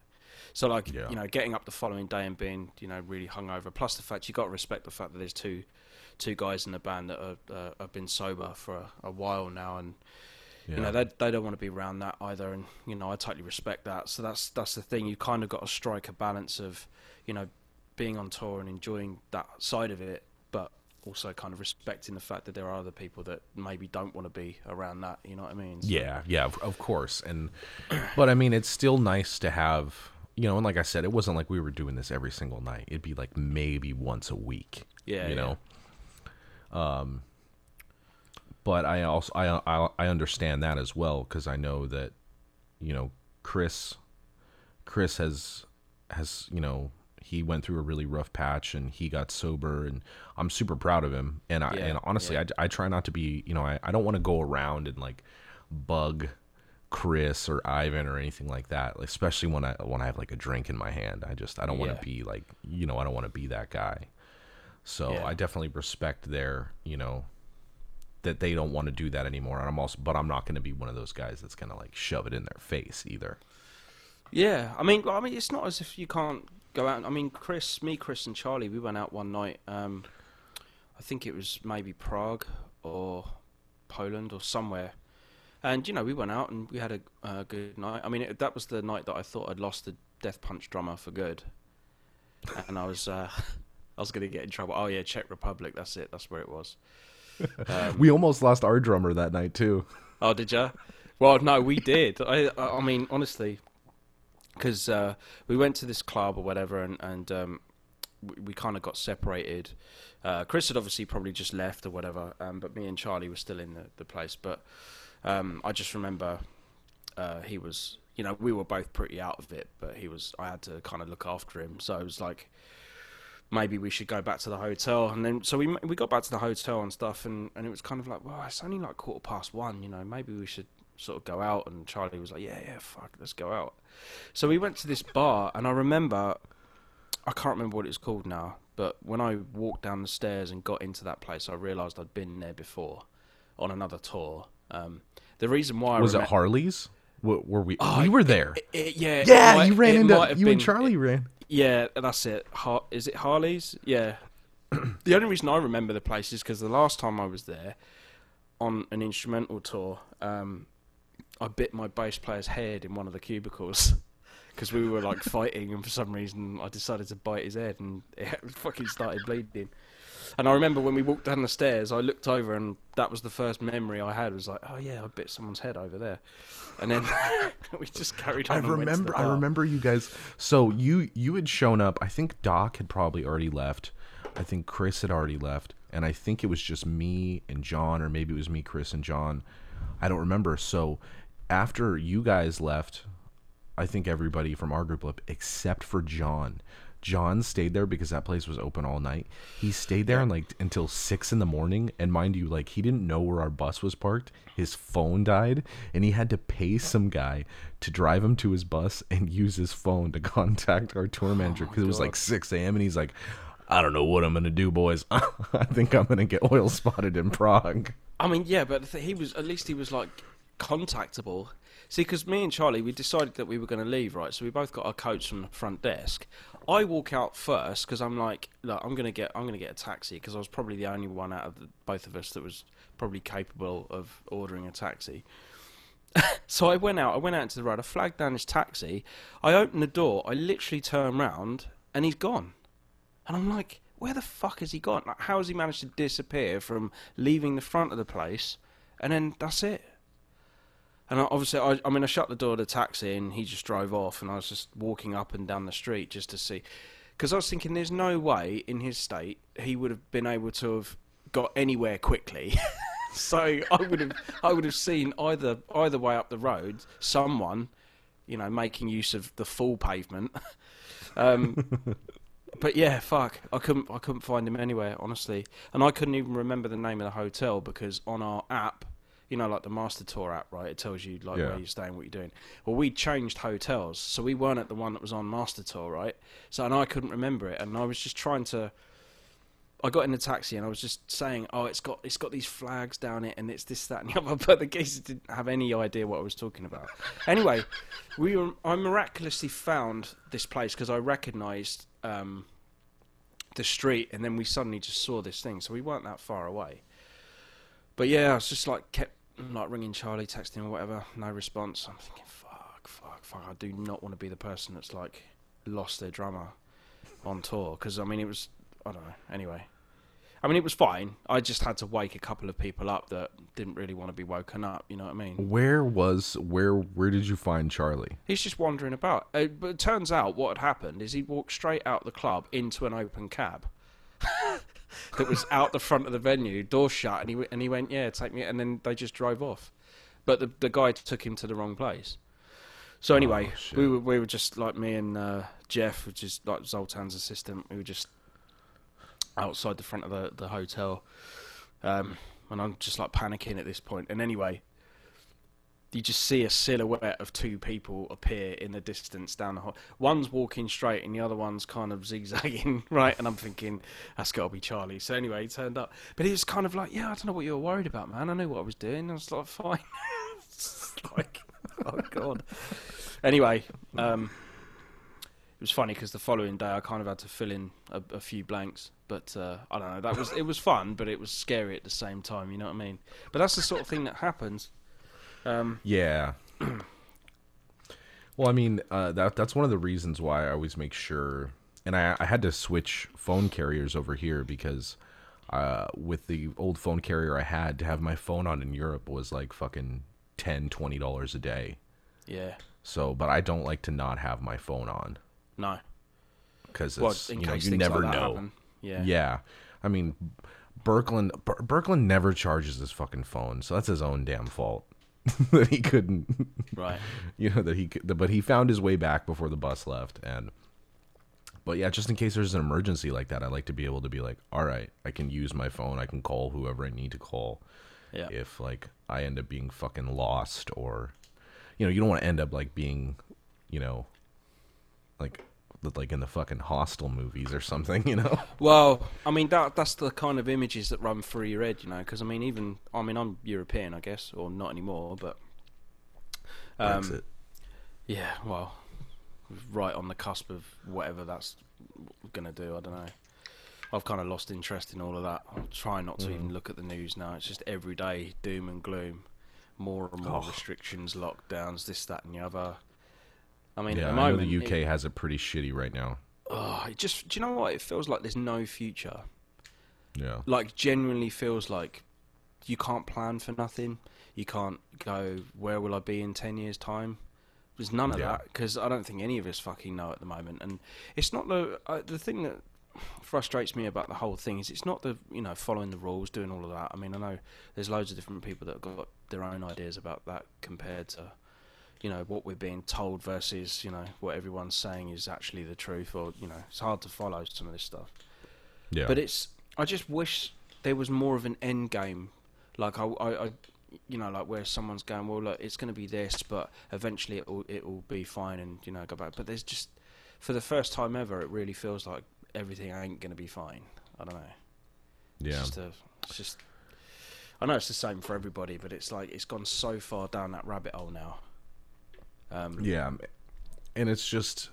So like Yeah. you know, getting up the following day and being you know really hungover. Plus the fact you got to respect the fact that there's two two guys in the band that are, uh, have been sober for a, a while now, and you know they they don't want to be around that either. And you know I totally respect that. So that's that's the thing. You kind of got to strike a balance of you know being on tour and enjoying that side of it, but also kind of respecting the fact that there are other people that maybe don't want to be around that. You know what I mean? So- Yeah, yeah, of, of course. And but I mean, it's still nice to have, you know, and like I said, it wasn't like we were doing this every single night. It'd be like maybe once a week. Yeah, you yeah. know. Um, but I also I I, I understand that as well because I know that, you know, Chris, Chris has has you know he went through a really rough patch and he got sober and I'm super proud of him and I Yeah, and honestly yeah. I, I try not to be you know I, I don't want to go around and like bug Chris or Ivan or anything like that especially when I when I have like a drink in my hand I just I don't want Yeah. to be like you know I don't want to be that guy so Yeah. I definitely respect their you know that they don't want to do that anymore and I'm also but I'm not going to be one of those guys that's going to like shove it in their face either Yeah, I mean, I mean, it's not as if you can't go out. I mean, Chris, me, Chris, and Charlie, we went out one night. Um, I think it was maybe Prague or Poland or somewhere, and you know, we went out and we had a uh, good night. I mean, it, that was the night that I thought I'd lost the Death Punch drummer for good, and I was, uh, *laughs* I was going to get in trouble. Oh yeah, Czech Republic. That's it. That's where it was. *laughs* Um, we almost lost our drummer that night too Oh, did you? Well, no, we did. I, I I mean, honestly, because uh, we went to this club or whatever, and and um, we, we kind of got separated. Uh, Chris had obviously probably just left or whatever, um, but me and Charlie were still in the, the place. But um, I just remember uh, he was, you know, we were both pretty out of it, but he was. I had to kind of look after him, so it was like maybe we should go back to the hotel. And then, so we we got back to the hotel and stuff, and, and it was kind of like, well, it's only like quarter past one, you know, maybe we should sort of go out. And Charlie was like, yeah, yeah, fuck, let's go out. So we went to this bar, and I remember, I can't remember what it's called now, but when I walked down the stairs and got into that place, I realised I'd been there before on another tour. Um, the reason why was I it Harley's? Were, were we? Oh, we were there. It- it- yeah, yeah, might- you ran into you been- and Charlie ran. Yeah, that's it. Har- is it Harley's? Yeah. *clears throat* the only reason I remember the place is because the last time I was there on an instrumental tour, um, I bit my bass player's head in one of the cubicles *laughs* because we were like fighting, and for some reason I decided to bite his head, and it *laughs* fucking started bleeding. And I remember when we walked down the stairs, I looked over, and that was the first memory I had. Was like, oh yeah, I bit someone's head over there, and then *laughs* we just carried on. I and went to the remember. I remember you guys. So you you had shown up. I think Doc had probably already left. I think Chris had already left, and I think it was just me and John, or maybe it was me, Chris, and John. I don't remember. So after you guys left, I think everybody from our group left except for John. John stayed there because that place was open all night. He stayed there and like until six in the morning. And mind you, like he didn't know where our bus was parked. His phone died, and he had to pay some guy to drive him to his bus and *laughs* use his phone to contact our tour oh manager because it was like six a.m. and he's like, "I don't know what I'm gonna do, boys. *laughs* I think I'm gonna get oil spotted in Prague." I mean, yeah, but he was at least he was like contactable. See, because me and Charlie, we decided that we were going to leave, right? So we both got our coats from the front desk. I walk out first because I'm like, look, I'm gonna get, I'm gonna get a taxi because I was probably the only one out of the, both of us that was probably capable of ordering a taxi. *laughs* so I went out, I went out into the road, I flagged down his taxi, I opened the door, I literally turn round and he's gone. And I'm like, where the fuck has he gone? Like, how has he managed to disappear from leaving the front of the place and then that's it? And I, obviously, I, I mean, I shut the door of the taxi and he just drove off, and I was just walking up and down the street just to see. Because I was thinking, there's no way in his state he would have been able to have got anywhere quickly. *laughs* so I would have, I would have seen either either way up the road someone you know, making use of the full pavement. *laughs* um, but yeah, fuck, I couldn't I couldn't find him anywhere, honestly, and I couldn't even remember the name of the hotel because on our app. You know, like the Master Tour app, right? It tells you like Yeah. where you're staying, what you're doing. Well, we changed hotels, so we weren't at the one that was on Master Tour, right? So, and I couldn't remember it, and I was just trying to. I got in the taxi and I was just saying, "Oh, it's got it's got these flags down it, and it's this, that, and the *laughs* other." But the geezer didn't have any idea what I was talking about. Anyway, we were, I miraculously found this place because I recognised um, the street, and then we suddenly just saw this thing, so we weren't that far away. But yeah, I was just like kept like ringing Charlie, texting or whatever, no response. I'm thinking, fuck, fuck, fuck. I do not want to be the person that's like lost their drummer on tour because I mean it was I don't know. Anyway, I mean it was fine. I just had to wake a couple of people up that didn't really want to be woken up. You know what I mean? Where was where where did you find Charlie? He's just wandering about. Uh, but it turns out what had happened is he'd walked straight out the club into an open cab. *laughs* that was out the front of the venue, door shut, and he and he went, "Yeah, take me," and then they just drove off. But the the guy took him to the wrong place. So anyway, Oh, we were we were just like me and uh, Jeff, which is like Zoltan's assistant. We were just outside the front of the the hotel, um, and I'm just like panicking at this point. And anyway, you just see a silhouette of two people appear in the distance down the hall. One's walking straight, and the other one's kind of *laughs* zigzagging right. And I'm thinking that's got to be Charlie. So anyway, he turned up, but he was kind of like, "Yeah, I don't know what you were worried about, man. I knew what I was doing." I was like, "Fine." *laughs* Like, oh god. Anyway, um, it was funny because the following day I kind of had to fill in a, a few blanks. But uh, I don't know. That was it was fun, but it was scary at the same time. You know what I mean? But that's the sort of thing that happens. Um, Yeah. *clears throat* well, I mean, uh, that that's one of the reasons why I always make sure, and I I had to switch phone carriers over here because, uh, with the old phone carrier I had, to have my phone on in Europe was like fucking 10 20 dollars a day. yeah. So, but I don't like to not have my phone on No. because Well, you know you never like know. happen. Yeah. Yeah. I mean, Birkland Ber- Birkland never charges his fucking phone, so that's his own damn fault *laughs* that he couldn't. Right. *laughs* you know that he could, but he found his way back before the bus left, and. But yeah, just in case there's an emergency like that, I like to be able to be like, all right, I can use my phone, I can call whoever I need to call. Yeah. If like I end up being fucking lost, or, you know, you don't want to end up like being, you know, like like in the fucking hostel movies or something, you know. *laughs* Well, I mean that that's the kind of images that run through your head, you know. Because I mean, even I mean, I'm European, I guess, or not anymore, but um, Brexit. yeah. Well, right on the cusp of whatever that's gonna do. I don't know. I've kind of lost interest in all of that. I'm trying not to Mm. even look at the news now. It's just every day doom and gloom, more and more Oh. restrictions, lockdowns, this, that, and the other. I mean, yeah, at the I know moment, the it- UK has it pretty shitty right now. oh, it just do you know what? It feels like there's no future. Yeah. like genuinely feels like you can't plan for nothing. You can't go where will I be in ten years' time. There's none of Yeah. that because I don't think any of us fucking know at the moment. And it's not the uh, the thing that frustrates me about the whole thing is it's not the you know following the rules, doing all of that. I mean, I know there's loads of different people that have got their own ideas about that compared to you know what we're being told versus you know what everyone's saying is actually the truth. Or you know, it's hard to follow some of this stuff. Yeah. But it's I just wish there was more of an end game, like I, I, I you know, like where someone's going, well, look, it's going to be this, but eventually it will it will be fine, and you know, go back. But there's just for the first time ever, it really feels like everything ain't going to be fine. I don't know. It's yeah. just a, it's just. I know it's the same for everybody, but it's like it's gone so far down that rabbit hole now. Um, Yeah. And it's just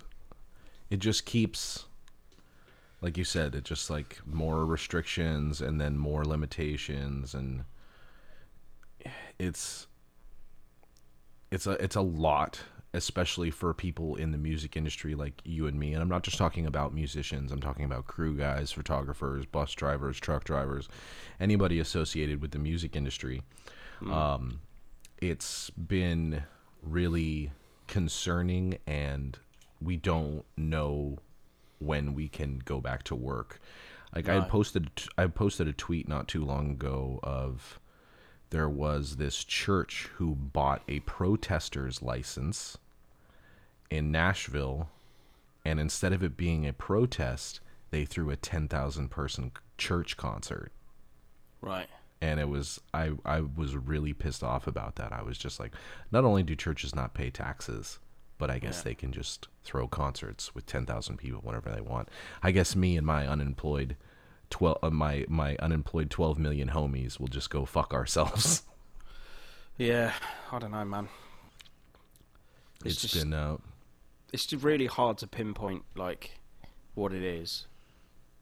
it just keeps like you said, it just like more restrictions and then more limitations and it's it's a it's a lot especially for people in the music industry like you and me. And I'm not just talking about musicians. I'm talking about crew guys photographers bus drivers truck drivers anybody associated with the music industry. Um it's been really concerning and we don't know when we can go back to work like i had posted i posted a tweet not too long ago of there was this church who bought a protester's license in Nashville, and instead of it being a protest, they threw a 10,000 person church concert. Right. And it was I I was really pissed off about that. I was just like, not only do churches not pay taxes, but I guess Yeah. they can just throw concerts with 10,000 people whenever they want. I guess me and my unemployed 12 uh, my my unemployed 12 million homies will just go fuck ourselves. *laughs* Yeah. I don't know, man. it's just- been uh, it's really hard to pinpoint like what it is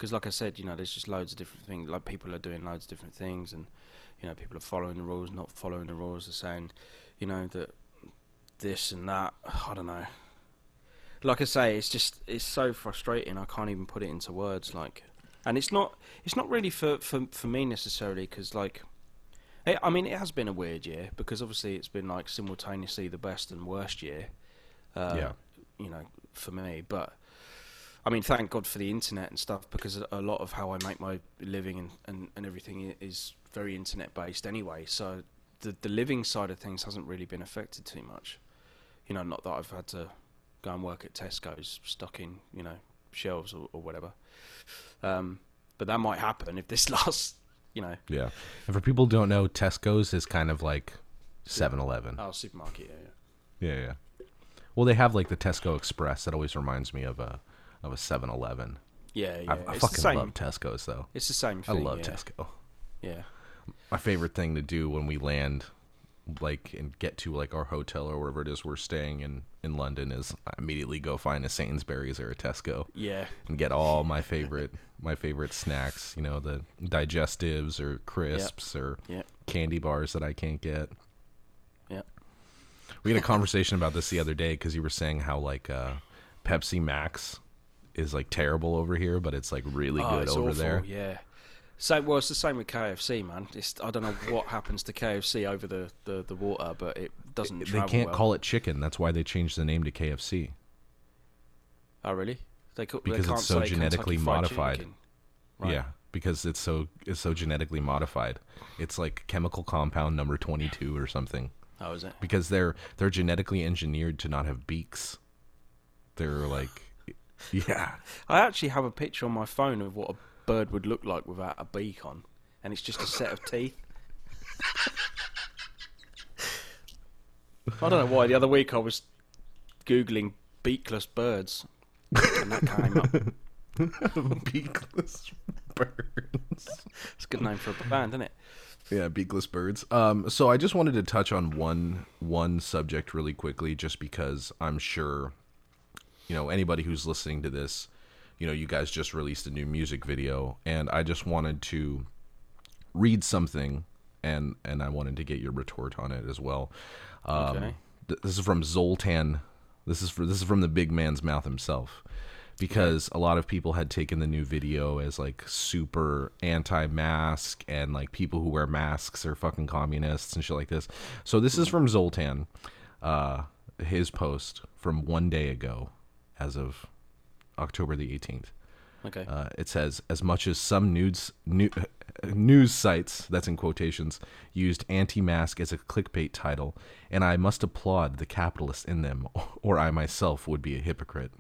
because like i said you know there's just loads of different things like people are doing loads of different things and you know people are following the rules not following the rules are saying you know that this and that i don't know like i say it's just it's so frustrating i can't even put it into words like and it's not it's not really for for, for me necessarily because like it, i mean it has been a weird year because obviously it's been like simultaneously the best and worst year uh, Yeah. you know, for me. But I mean, thank God for the internet and stuff because a lot of how I make my living and, and, and everything is very internet based anyway. So the the living side of things hasn't really been affected too much. You know, not that I've had to go and work at Tesco's stuck in you know shelves or, or whatever. Um, but that might happen if this *laughs* lasts. You know, yeah. And for people who don't know, Tesco's is kind of like 7-Eleven. our supermarket. Yeah, yeah. Yeah, yeah. Well, they have like the Tesco Express. That always reminds me of a of a 7-Eleven. Yeah, yeah. I, I it's fucking the same. love Tesco's though. It's the same Thing, I love yeah. Tesco. Yeah. My favorite thing to do when we land, like, and get to like our hotel or wherever it is we're staying in in London is I immediately go find a Sainsbury's or a Tesco Yeah. and get all my favorite my favorite snacks. You know, the digestives or crisps or Yep. candy bars that I can't get. Yeah. We had a conversation about this the other day because you were saying how like uh, Pepsi Max is like terrible over here, but it's like really Oh, good over awful, there. Yeah. So well, it's the same with KFC, man. It's, I don't know what happens to KFC over the, the, the water, but it doesn't. They can't well. call it chicken. That's why they changed the name to KFC Oh, really? They call, Because they it's so genetically Kentucky modified. Right. Yeah, because it's so it's so genetically modified. It's like chemical compound number twenty two or something. Oh, is it? Because they're they're genetically engineered to not have beaks. They're like, *laughs* yeah, I actually have a picture on my phone of what a bird would look like without a beak on, and it's just a set of teeth. I don't know why. The other week I was googling beakless birds, and that came up. *laughs* beakless birds. It's a good name for a band, isn't it? Yeah, beakless birds. Um, so I just wanted to touch on one one subject really quickly, just because I'm sure, you know, anybody who's listening to this, you know, you guys just released a new music video, and I just wanted to read something, and and I wanted to get your retort on it as well. Um, Okay. th- this is from Zoltan. This is for this is from the big man's mouth himself. Because a lot of people had taken the new video as like super anti-mask and like people who wear masks are fucking communists and shit like this. So this is from Zoltan, uh, his post from one day ago, as of October the eighteenth. Okay. Uh, it says, as much as some news new, *laughs* news sites, that's in quotations, used anti-mask as a clickbait title, and I must applaud the capitalists in them, *laughs* or I myself would be a hypocrite.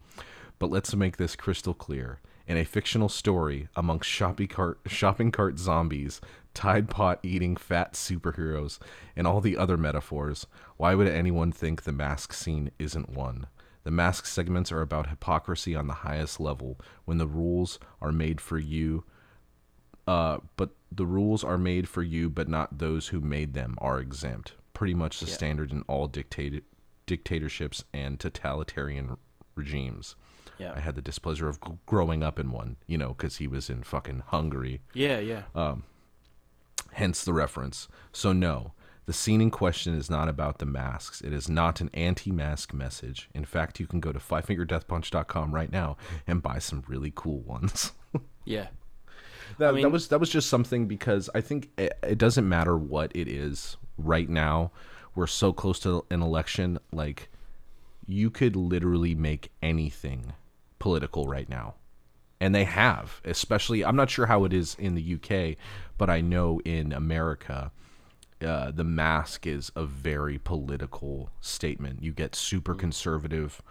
But let's make this crystal clear. In a fictional story amongst shopping cart, shopping cart zombies, Tide Pod eating fat superheroes, and all the other metaphors, why would anyone think the mask scene isn't one? The mask segments are about hypocrisy on the highest level when the rules are made for you, uh, but the rules are made for you, but not those who made them are exempt. Pretty much the Yeah. standard in all dictated dictatorships and totalitarian regimes. yeah. I had the displeasure of g- growing up in one, you know, because he was in fucking Hungary yeah. Yeah. Um, hence the reference. So, no, the scene in question is not about the masks. It is not an anti mask message. In fact, you can go to fivefingerdeathpunch.com right now and buy some really cool ones. *laughs* yeah. that, mean- that was that was just something because I think it, it doesn't matter what it is right now. We're so close to an election. Like, you could literally make anything political right now and they have especially i'm not sure how it is in the uk but i know in america uh, the mask is a very political statement you get super conservative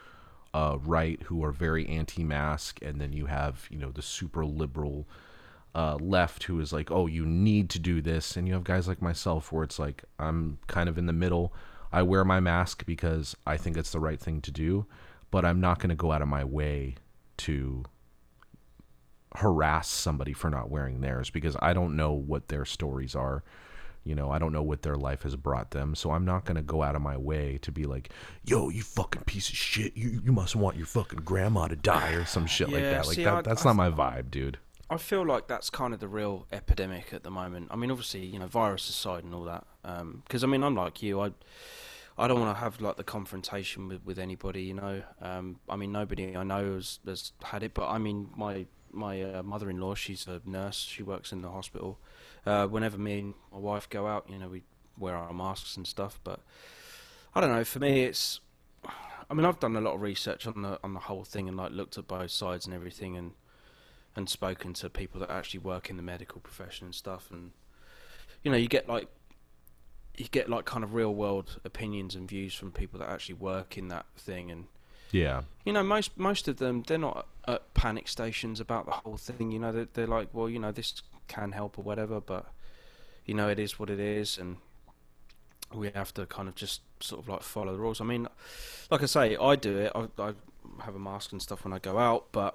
uh, right who are very anti-mask, and then you have you know the super liberal uh, left who is like, oh, you need to do this, and you have guys like myself where it's like I'm kind of in the middle. I wear my mask because I think it's the right thing to do, but I'm not going to go out of my way to harass somebody for not wearing theirs because I don't know what their stories are. You know, I don't know what their life has brought them. So I'm not going to go out of my way to be like, yo, you fucking piece of shit. You, you must want your fucking grandma to die or some shit like that. Like, see, that, I- that's I not my vibe, dude. I feel like that's kind of the real epidemic at the moment. I mean, obviously, you know, virus aside and all that. Because I mean, I'm like you. I I don't want to have like the confrontation with, with anybody. You know, um, I mean, nobody I know has, has had it. But I mean, my my uh, mother-in-law, she's a nurse. She works in the hospital. Uh, whenever me and my wife go out, you know, we wear our masks and stuff. But I don't know. For me, it's. I mean, I've done a lot of research on the on the whole thing and like looked at both sides and everything and and spoken to people that actually work in the medical profession and stuff and you know you get like you get like kind of real world opinions and views from people that actually work in that thing and Yeah. you know most most of them they're not at panic stations about the whole thing you know they're, they're like well you know this can help or whatever but you know it is what it is and we have to kind of just sort of like follow the rules i mean like i say i do it i, I have a mask and stuff when i go out but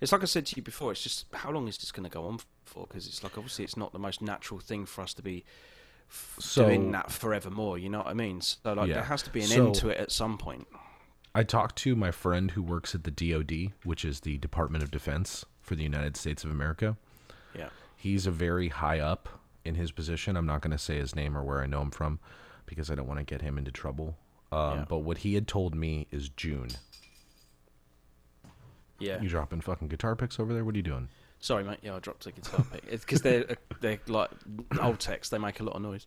it's like I said to you before. It's just how long is this going to go on for? Because it's like obviously it's not the most natural thing for us to be So- doing that forevermore. You know what I mean? So like Yeah. there has to be an So- end to it at some point. I talked to my friend who works at the DoD, which is the Department of Defense for the United States of America. Yeah. He's a very high up in his position. I'm not going to say his name or where I know him from because I don't want to get him into trouble. Um, Yeah. But what he had told me is June. Yeah. You dropping fucking guitar picks over there? What are you doing? Sorry, mate. Yeah, I dropped a guitar pick. It's because they're uh, they're like old text. They make a lot of noise.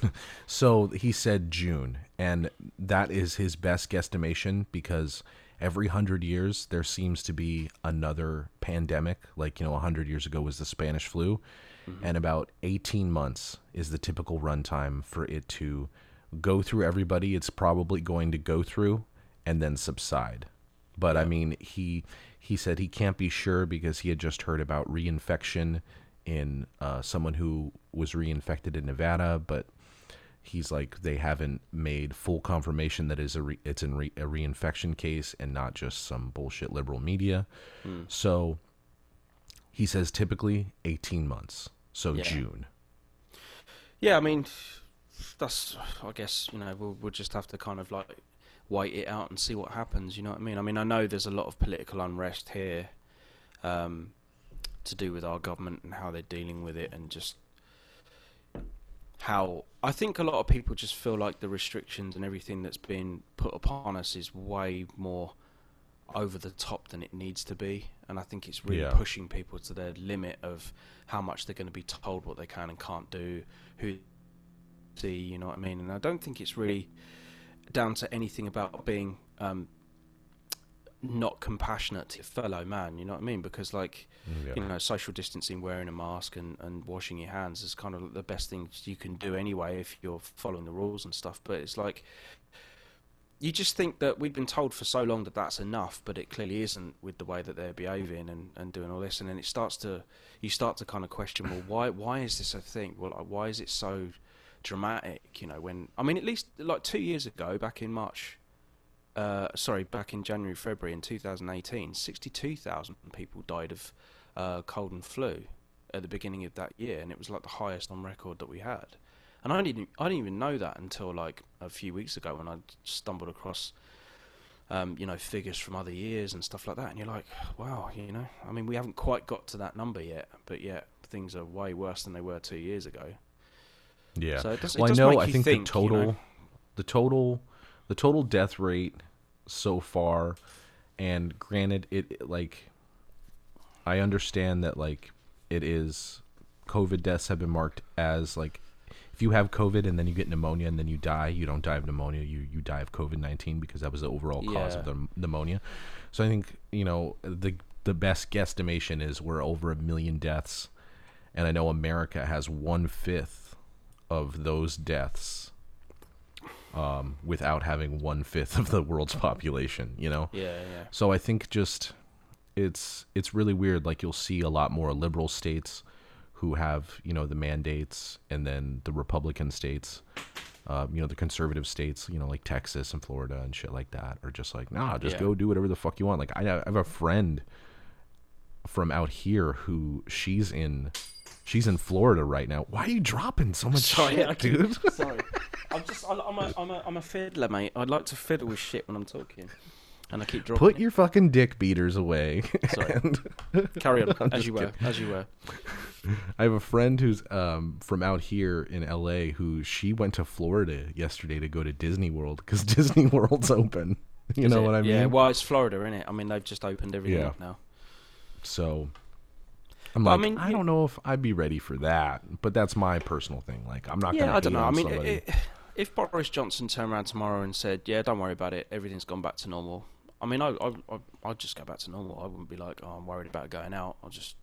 *laughs* So he said June, and that is his best guesstimation because every hundred years there seems to be another pandemic. Like, you know, a hundred years ago was the Spanish flu, mm-hmm. and about 18 months is the typical runtime for it to go through everybody it's probably going to go through and then subside. But I mean, he he said he can't be sure because he had just heard about reinfection in uh, someone who was reinfected in Nevada, but he's like they haven't made full confirmation that is a re- it's in re- a reinfection case and not just some bullshit liberal media. So he says typically 18 months. So Yeah. June. Yeah, I mean, that's. I guess you know we'll we'll just have to kind of like wait it out and see what happens. You know what I mean? I mean, I know there's a lot of political unrest here, um, to do with our government and how they're dealing with it, and just how I think a lot of people just feel like the restrictions and everything that's been put upon us is way more over the top than it needs to be, and I think it's really Yeah. pushing people to their limit of how much they're going to be told what they can and can't do, who see, you know what I mean. And I don't think it's really down to anything about being um, not compassionate to your fellow man, you know what I mean? Because like Yeah. you know, social distancing, wearing a mask, and, and washing your hands is kind of the best thing you can do anyway if you're following the rules and stuff. But it's like you just think that we've been told for so long that that's enough, but it clearly isn't with the way that they're behaving and, and doing all this. And then it starts to you start to kind of question, well, why why is this a thing? Well, why is it so dramatic? You know, when I mean, at least like two years ago, back in March. Uh, sorry, back in January, February in 2018, 62,000 people died of uh, cold and flu at the beginning of that year, and it was like the highest on record that we had. And I didn't, I didn't even know that until like a few weeks ago when I stumbled across, um, you know, figures from other years and stuff like that. And you're like, wow, you know, I mean, we haven't quite got to that number yet, but yet things are way worse than they were two years ago. Yeah. So it does, well, it does I know. I think, think the total, You know? the total, the total death rate so far, and granted, it it, like, I understand that like it is, COVID deaths have been marked as like, if you have COVID and then you get pneumonia and then you die, you don't die of pneumonia, you you die of COVID nineteen because that was the overall cause of the pneumonia. So I think you know the the best guesstimation is we're over a million deaths, and I know America has one fifth of those deaths um, without having one fifth of the world's *laughs* population. You know. Yeah, yeah. So I think just it's it's really weird. Like you'll see a lot more liberal states who have you know the mandates, and then the Republican states, uh, you know the conservative states, you know like Texas and Florida and shit like that, are just like nah, just Yeah. go do whatever the fuck you want. Like I, I have a friend from out here who she's in. She's in Florida right now. Why are you dropping so much Sorry, shit, dude? *laughs* Sorry, *laughs* I'm just I'm a I'm a I'm a fiddler, mate. I'd like to fiddle with shit when I'm talking, and I keep dropping. Put it. your fucking dick beaters away. Sorry. *laughs* Carry on I'm as you were, kidding. as you were. I have a friend who's um, from out here in LA who she went to Florida yesterday to go to Disney World because Disney World's open. You Is know it? what I mean? Yeah, well, it's Florida, isn't it? I mean, they've just opened everything Yeah. up now. so I'm I like, I, mean, you- don't know if I'd be ready for that, but that's my personal thing. Like, I'm not Yeah, gonna. I don't know. I mean, somebody. i i if Boris Johnson turned around tomorrow and said, "Yeah, don't worry about it, everything's gone back to normal," I mean, I, I, I I'd just go back to normal. I wouldn't be like, "Oh, I'm worried about going out." I'll just,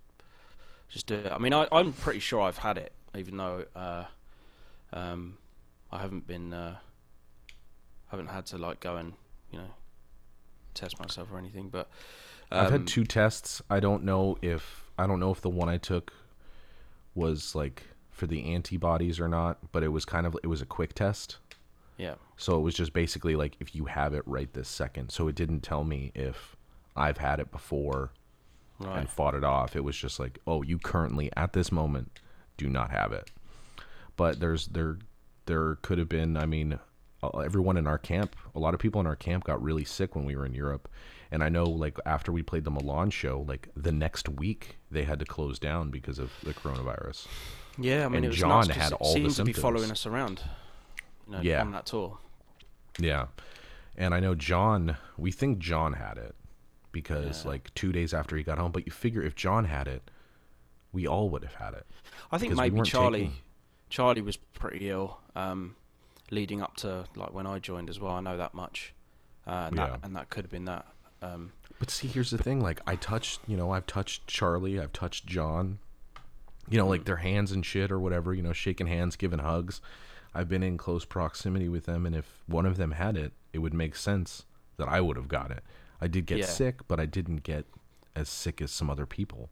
just do it. I mean, I, I'm pretty sure I've had it, even though, uh, um, I haven't been, uh, haven't had to like go and, you know, test myself or anything. But um, I've had two tests. I don't know if I don't know if the one I took was like for the antibodies or not, but it was kind of it was a quick test. Yeah, So it was just basically like if you have it right this second. So it didn't tell me if I've had it before right. and fought it off. It was just like, oh, you currently at this moment do not have it. But there's there there could have been. I mean, uh, everyone in our camp, a lot of people in our camp got really sick when we were in Europe. And I know, like after we played the Milan show, like the next week they had to close down because of the coronavirus. Yeah, I mean, And it was John 'cause had all the seemed to be following us around. You know, Yeah. on that tour. Yeah. And I know John, we think John had it because Yeah. like 2 days after he got home, but you figure if John had it, we all would have had it. I think maybe weren't Charlie, taking- Charlie was pretty ill, um, leading up to like when I joined as well. I know that much, uh, and Yeah. that and that could have been that. Um, But see, here's the thing. Like, I touched, you know, I've touched Charlie, I've touched John, you know, like their hands and shit or whatever, you know, shaking hands, giving hugs. I've been in close proximity with them, and if one of them had it, it would make sense that I would have got it. I did get Yeah. sick, but I didn't get as sick as some other people.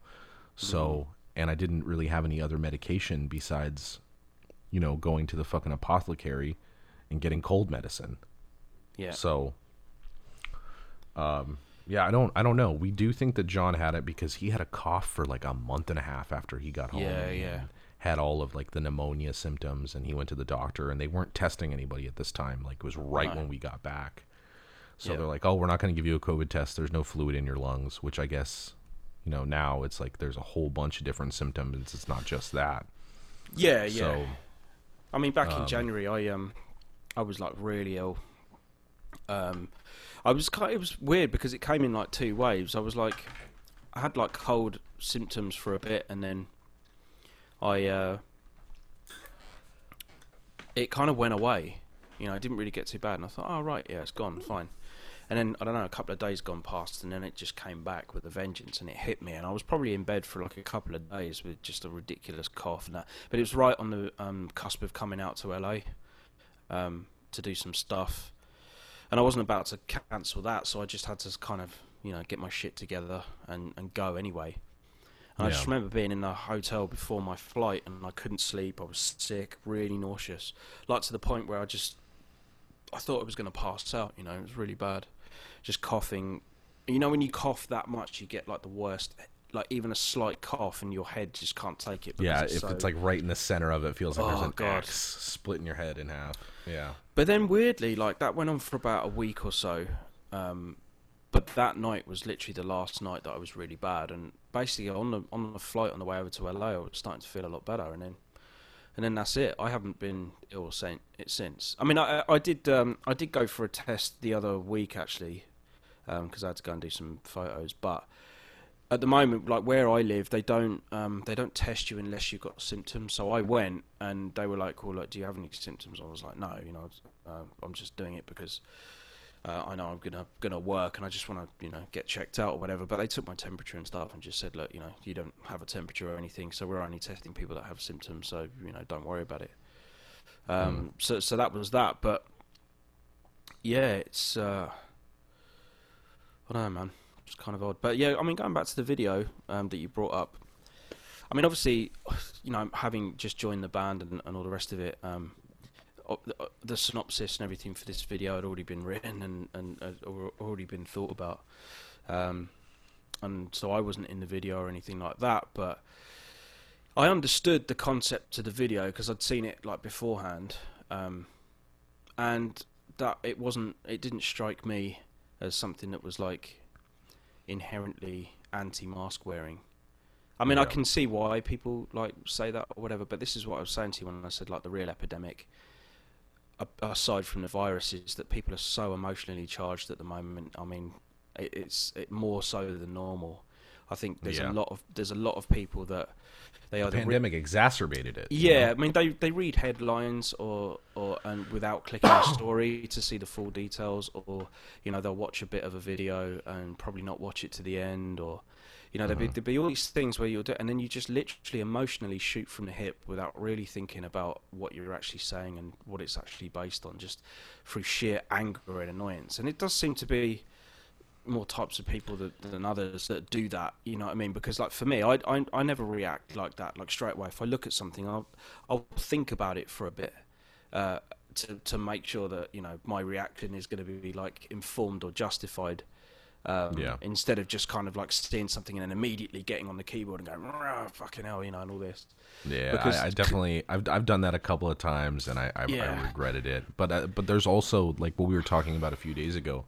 So, Mm-hmm. and I didn't really have any other medication besides, you know, going to the fucking apothecary and getting cold medicine. yeah, So, um, yeah, I don't, I don't know. We do think that John had it because he had a cough for like a month and a half after he got home. Yeah, and yeah. Had all of like the pneumonia symptoms, and he went to the doctor, and they weren't testing anybody at this time. Like it was right No. when we got back. So Yeah. they're like, "Oh, we're not going to give you a COVID test. There's no fluid in your lungs." Which I guess, you know, now it's like there's a whole bunch of different symptoms. It's not just that. yeah, yeah. So I mean, back um, in January, I um, I was like really ill. Um, I was kind. It was weird because it came in like two waves. I was like, I had like cold symptoms for a bit, and then I uh, it kind of went away. You know, I didn't really get too bad, and I thought, oh right, yeah, it's gone, fine. And then I don't know, a couple of days gone past, and then it just came back with a vengeance, and it hit me, and I was probably in bed for like a couple of days with just a ridiculous cough and that. But it was right on the um, cusp of coming out to LA um, to do some stuff, and I wasn't about to cancel that, so I just had to kind of you know get my shit together and and go anyway. And I just remember being in the hotel before my flight, and I couldn't sleep. I was sick, really nauseous, like to the point where I just I thought I was going to pass out. You know, it was really bad. Just coughing. You know, when you cough that much, you get like the worst. Like even a slight cough, and your head just can't take it. yeah, it's if so- it's like right in the center of it, it feels like Oh, there's an God. axe splitting your head in half. Yeah. But then weirdly, like that went on for about a week or so. Um, but that night was literally the last night that I was really bad, and basically on the on the flight on the way over to LA, I was starting to feel a lot better, and then and then that's it. I haven't been ill since. I mean, I I did um, I did go for a test the other week actually, because I had to go and do some photos, but. At the moment, like where I live, they don't um, they don't test you unless you've got symptoms. So I went and they were like, "Well, like, do you have any symptoms?" I was like, "No, you know, uh, I'm just doing it because uh, I know I'm gonna gonna work and I just want to you know get checked out or whatever." But they took my temperature and stuff and just said, "Look, you know, you don't have a temperature or anything, so we're only testing people that have symptoms. So you know, don't worry about it." Um, So so that was that. But yeah, it's uh, I don't know, man. It's kind of odd, but yeah, I mean, going back to the video um, that you brought up, I mean, obviously, you know, having just joined the band and, and all the rest of it, um, the, uh, the synopsis and everything for this video had already been written and and had already been thought about, um, and so I wasn't in the video or anything like that, but I understood the concept of the video because I'd seen it like beforehand, um, and that it wasn't, it didn't strike me as something that was like inherently anti-mask wearing. I mean, I can see why people like say that or whatever, but this is what I was saying to you when I said like the real epidemic, aside from the viruses, that people are so emotionally charged at the moment. I mean, it's it more so than normal. I think there's Yeah. a lot of there's a lot of people that they The either re- pandemic exacerbated it. yeah, know? I mean they they read headlines or or and without clicking the story *coughs* to see the full details, or you know they'll watch a bit of a video and probably not watch it to the end, or you know there'll be Mhm. there'll be all these things where you'll do, and then you just literally emotionally shoot from the hip without really thinking about what you're actually saying and what it's actually based on, just through sheer anger and annoyance. And it does seem to be more types of people that, than others that do that. You know what I mean? Because like for me, I, I I never react like that. Like straight away, if I look at something, I'll I'll think about it for a bit uh, to to make sure that you know my reaction is going to be like informed or justified. Um, Yeah. Instead of just kind of like seeing something and then immediately getting on the keyboard and going, "Rah, "fucking hell," you know, and all this. Yeah, Because- I, I definitely I've I've done that a couple of times and I I, Yeah. I regretted it. But uh, but there's also like what we were talking about a few days ago.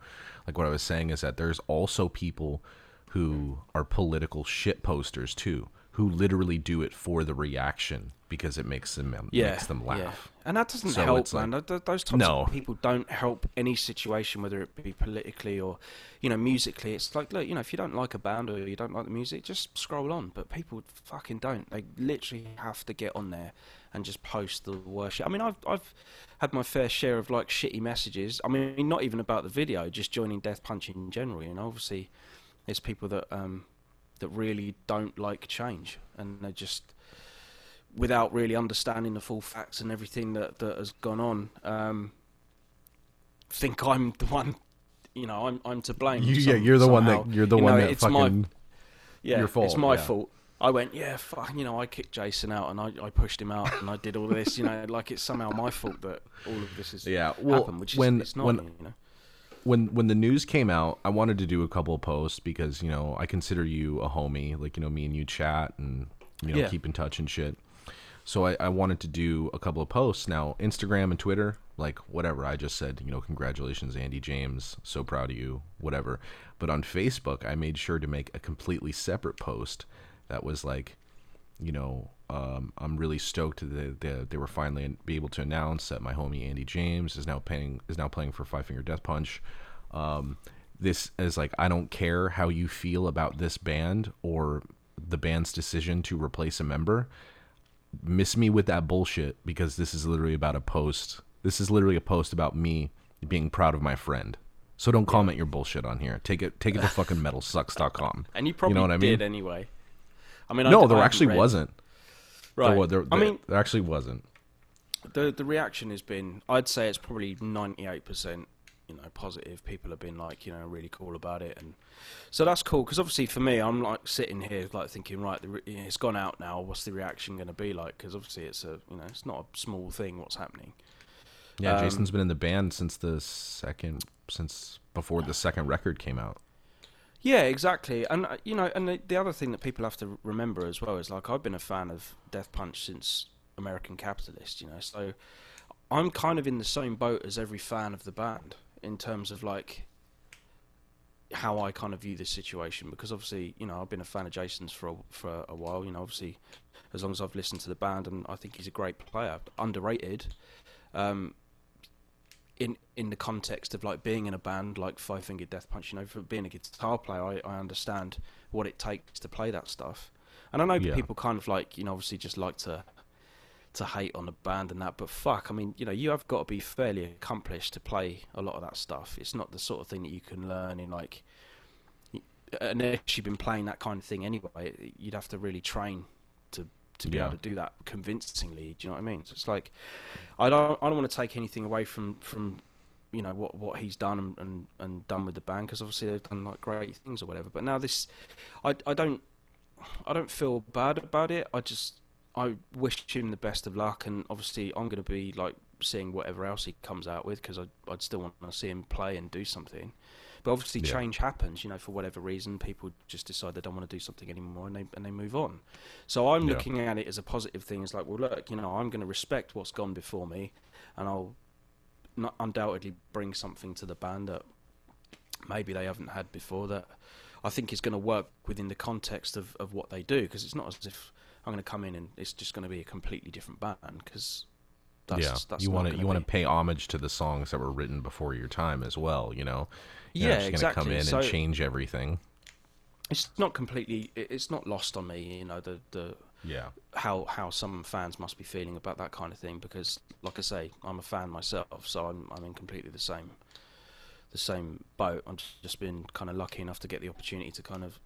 Like what I was saying is that there's also people who are political shit posters too, who literally do it for the reaction because it makes them yeah, makes them yeah. laugh. And that doesn't So help, like- man. Th- Those types No. of people don't help any situation, whether it be politically or, you know, musically. It's like, look, you know, if you don't like a band or you don't like the music, just scroll on. But people fucking don't. They literally have to get on there and just post the worst shit. I mean, I've I've had my fair share of like shitty messages. I mean, not even about the video, just joining Death Punch in general. You know, obviously, there's people that um that really don't like change, and they just without really understanding the full facts and everything that, that has gone on, um, think I'm the one, you know, I'm I'm to blame. You, yeah, you're the one that you're the You one know, that it's fucking my yeah, your fault, it's my yeah. fault. I went, yeah, fuck, you know, I kicked Jason out and I, I pushed him out and I did all this, you know, like it's somehow my fault that all of this has Yeah, well, happened, which is when- it's not, when- you know. when when the news came out, I wanted to do a couple of posts because you know I consider you a homie. Like you know, me and you chat and you know Yeah. keep in touch and shit. So I, I wanted to do a couple of posts. Now Instagram and Twitter, like whatever. I just said you know congratulations Andy James, so proud of you, whatever. But on Facebook, I made sure to make a completely separate post that was like you know, um, I'm really stoked that they, they were finally be able to announce that my homie Andy James is now playing is now playing for Five Finger Death Punch. Um, this is like I don't care how you feel about this band or the band's decision to replace a member. Miss me with that bullshit because this is literally about a post. This is literally a post about me being proud of my friend. So don't comment your bullshit on here. Take it take it to *laughs* fucking metalsucks.com. And you probably know what I did mean? anyway. I mean, No, I there haven't actually read- wasn't. Right. There, wa- there, I mean, there actually wasn't. the the reaction has been I'd say it's probably 98% you know positive people have been like you know really cool about it and so that's cool because obviously for me I'm like sitting here like thinking right the re- it's gone out now what's the reaction going to be like because obviously it's a you know it's not a small thing what's happening Yeah, Um, Jason's been in the band since the second, since before the second record came out. Yeah, exactly. And uh, you know, and the, the other thing that people have to remember as well is like I've been a fan of Death Punch since American Capitalist, you know. So I'm kind of in the same boat as every fan of the band in terms of like how I kind of view this situation because obviously, you know, I've been a fan of Jason's for a, for a while, you know, obviously as long as I've listened to the band and I think he's a great player, underrated. Um in in the context of like being in a band like Five Finger Death Punch, you know, for being a guitar player, I, I understand what it takes to play that stuff. And I know Yeah. people kind of like, you know, obviously just like to to hate on the band and that, but fuck, I mean, you know, you have got to be fairly accomplished to play a lot of that stuff. It's not the sort of thing that you can learn in like unless you've been playing that kind of thing anyway. You'd have to really train to to be Yeah. able to do that convincingly. Do you know what I mean? So it's like I don't I don't want to take anything away from from you know what what he's done and and, and done with the band because obviously they've done like great things or whatever. But now this, I I don't I don't feel bad about it. I just I wish him the best of luck, and obviously I'm going to be like seeing whatever else he comes out with because I'd still want to see him play and do something. But obviously, Yeah. change happens. You know, for whatever reason, people just decide they don't want to do something anymore, and they and they move on. So I'm Yeah. looking at it as a positive thing. It's like, well, look, you know, I'm going to respect what's gone before me, and I'll not undoubtedly bring something to the band that maybe they haven't had before. That I think is going to work within the context of, of what they do. Because it's not as if I'm going to come in and it's just going to be a completely different band. Because that's, yeah, that's you want to you want to pay homage to the songs that were written before your time as well. You know, You're Yeah, just gonna come in So- and change everything. it's not completely it's not lost on me you know the the Yeah, how how some fans must be feeling about that kind of thing because like I say I'm a fan myself so I'm I'm in completely the same the same boat I've just been kind of lucky enough to get the opportunity to kind of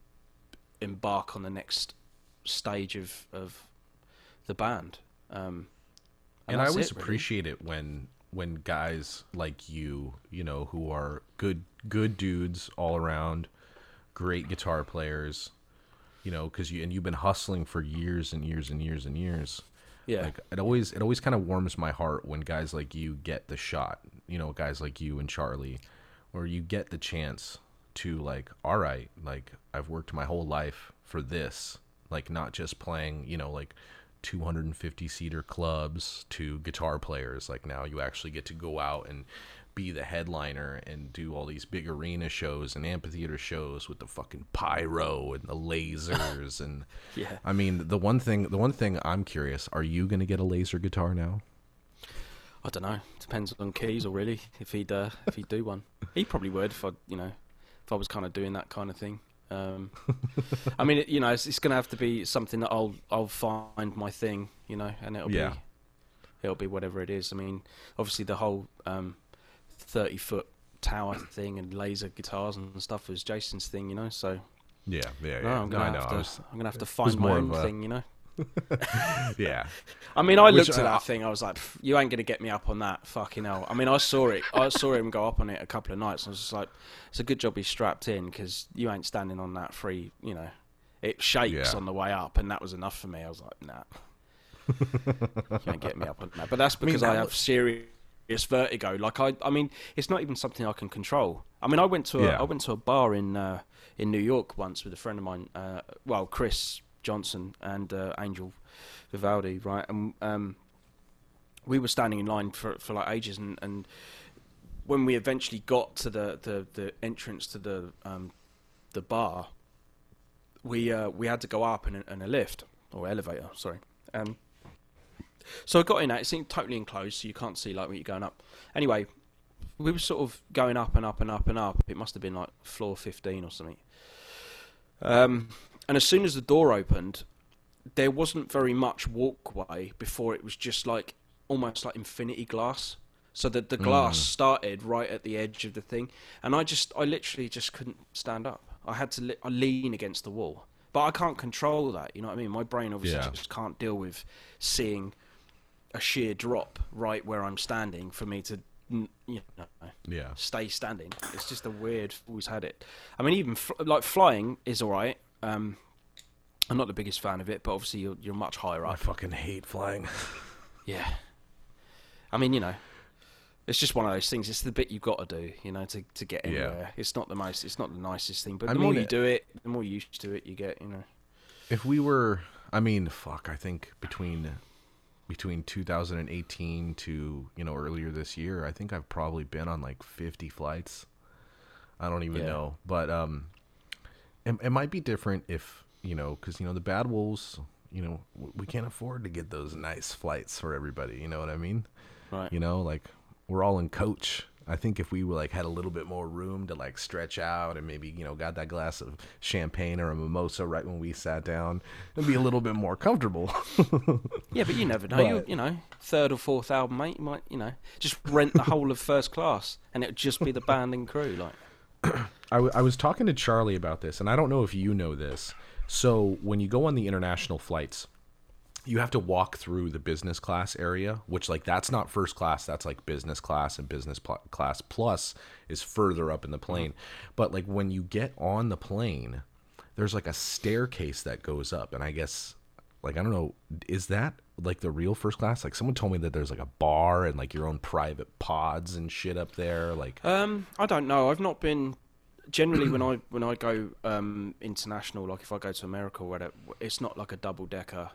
embark on the next stage of of the band um and, I always it, really. appreciate it when when guys like you, you know, who are good good dudes all around, great guitar players, you know, because you and you've been hustling for years and years and years and years. yeah Like it always it always kind of warms my heart when guys like you get the shot. You know, guys like you and Charlie, or you get the chance to like, all right, like I've worked my whole life for this. Like not just playing, you know, like 250 seater clubs to guitar players. Like now you actually get to go out and be the headliner and do all these big arena shows and amphitheater shows with the fucking pyro and the lasers and *laughs* yeah I mean, the one thing, the one thing I'm curious: Are you gonna get a laser guitar now? I don't know. Depends on Keys, or really, if he'd uh, if he'd do one, he probably would. If I, you know, if I was kind of doing that kind of thing. Um, I mean, you know, it's, it's going to have to be something that I'll I'll find my thing, you know, and it'll Yeah. be it'll be whatever it is. I mean, obviously the whole um, thirty foot tower thing and laser guitars and stuff was Jason's thing, you know. So Yeah, yeah, no, yeah. I'm gonna I have I to I'm gonna have to find my own a- thing, you know. *laughs* yeah, I mean, I Which, looked at uh, that thing. I was like, "You ain't gonna get me up on that, fucking hell." I mean, I saw it. I saw him go up on it a couple of nights. And I was just like, "It's a good job he's strapped in because you ain't standing on that free." You know, it shakes Yeah. on the way up, and that was enough for me. I was like, "Nah, you ain't get me up on that." But that's because I, that have was- serious vertigo. Like I, I mean, it's not even something I can control. I mean, I went to a, Yeah. I went to a bar in uh, in New York once with a friend of mine. Uh, well, Chris Johnson and uh, Angel Vivaldi, right? And um, we were standing in line for for like ages, and, and when we eventually got to the, the, the entrance to the um, the bar, we uh, we had to go up in a, in a lift or elevator. Sorry. Um, so I got in that. It seemed totally enclosed, so you can't see like when you're going up. Anyway, we were sort of going up and up and up and up. It must have been like floor 15 or something. Um, and as soon as the door opened, there wasn't very much walkway before it was just like almost like infinity glass. So that the glass mm. started right at the edge of the thing, and I just, I literally just couldn't stand up. I had to li- I lean against the wall, but I can't control that. You know what I mean? My brain obviously Yeah. just can't deal with seeing a sheer drop right where I'm standing for me to, you know, yeah, stay standing. It's just a weird. Always had it. I mean, even fl- like flying is all right. Um, I'm not the biggest fan of it, but obviously you're you're much higher up. I fucking hate flying. *laughs* Yeah. I mean, you know, it's just one of those things. It's the bit you've got to do, you know, to to get Yeah. anywhere. It's not the most. It's not the nicest thing, but I the more you it- do it, the more used to it you get. You know. If we were, I mean, fuck, I think between between 2018 to you know earlier this year, I think I've probably been on like 50 flights. I don't even Yeah. know, but um, it, it might be different if you know, because you know the Bad Wolves, you know, we can't afford to get those nice flights for everybody. You know what I mean? Right. You know, like we're all in coach. I think if we were like had a little bit more room to like stretch out and maybe you know got that glass of champagne or a mimosa right when we sat down, it'd be a little bit more comfortable. *laughs* Yeah, but you never know. You you know, third or fourth album, mate. You might you know just rent the whole of first class, and it would just be the band and crew. Like, *clears throat* I, w- I was talking to Charlie about this, and I don't know if you know this. So when you go on the international flights, you have to walk through the business class area, which like that's not first class, that's like business class and business pl- class plus is further up in the plane. Mm-hmm. But like when you get on the plane, there's like a staircase that goes up and I guess like I don't know, is that like the real first class? Like someone told me that there's like a bar and like your own private pods and shit up there like Um, I don't know. I've not been. Generally, when I when I go um, international, like if I go to America or whatever, it's not like a double decker,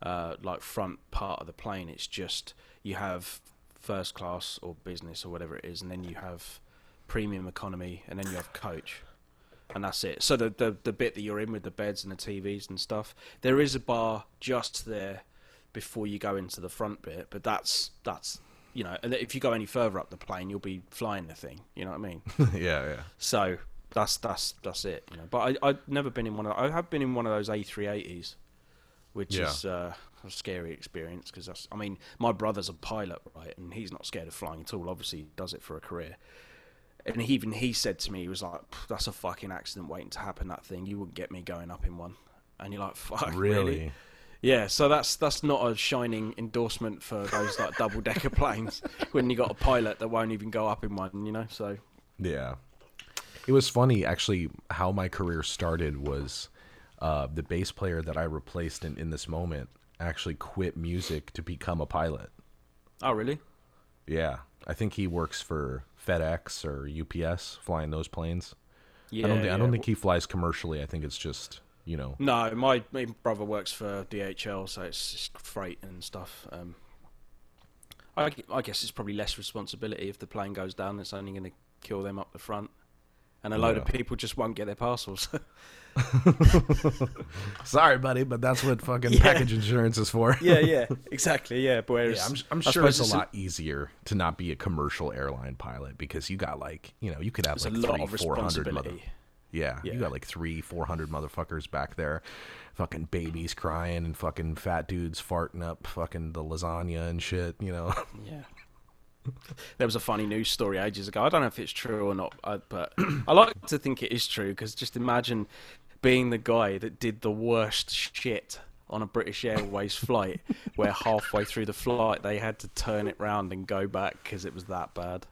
uh, like front part of the plane. It's just you have first class or business or whatever it is, and then you have premium economy, and then you have coach, and that's it. So the the the bit that you're in with the beds and the TVs and stuff, there is a bar just there before you go into the front bit, but that's that's you know, if you go any further up the plane, you'll be flying the thing. You know what I mean? *laughs* yeah, yeah. So that's that's that's it. You know, but I I've never been in one of I have been in one of those A380s, which Yeah. is uh, a scary experience because that's I mean my brother's a pilot right, and he's not scared of flying at all. Obviously, he does it for a career. And he, even he said to me, he was like, "That's a fucking accident waiting to happen. That thing, you wouldn't get me going up in one." And you're like, "Fuck, Really? Yeah, so that's that's not a shining endorsement for those like double decker *laughs* planes when you got a pilot that won't even go up in one, you know. So Yeah. It was funny actually how my career started was uh, the bass player that I replaced in, in this moment actually quit music to become a pilot. oh really? Yeah. I think he works for FedEx or UPS flying those planes. Yeah, I don't, thi- I don't think he flies commercially. I think it's just, you know, No, my, my brother works for DHL, so it's just freight and stuff. Um, I, I guess it's probably less responsibility if the plane goes down. It's only going to kill them up the front, and a load of people just won't get their parcels. *laughs* *laughs* sorry, buddy, but that's what fucking *laughs* Yeah. package insurance is for. yeah, yeah, exactly. Yeah, but Yeah, I'm, I'm sure it's suppose a lot easier to not be a commercial airline pilot because you got like, you know, you could have like a lot three, four hundred mother, responsibility. Yeah, Yeah. you got like three, four hundred motherfuckers back there, fucking babies crying and fucking fat dudes farting up fucking the lasagna and shit. You know, *laughs* Yeah. There was a funny news story ages ago. I don't know if it's true or not, uh, but *clears throat* I like to think it is true because just imagine being the guy that did the worst shit on a British Airways flight, where halfway through the flight they had to turn it round and go back because it was that bad.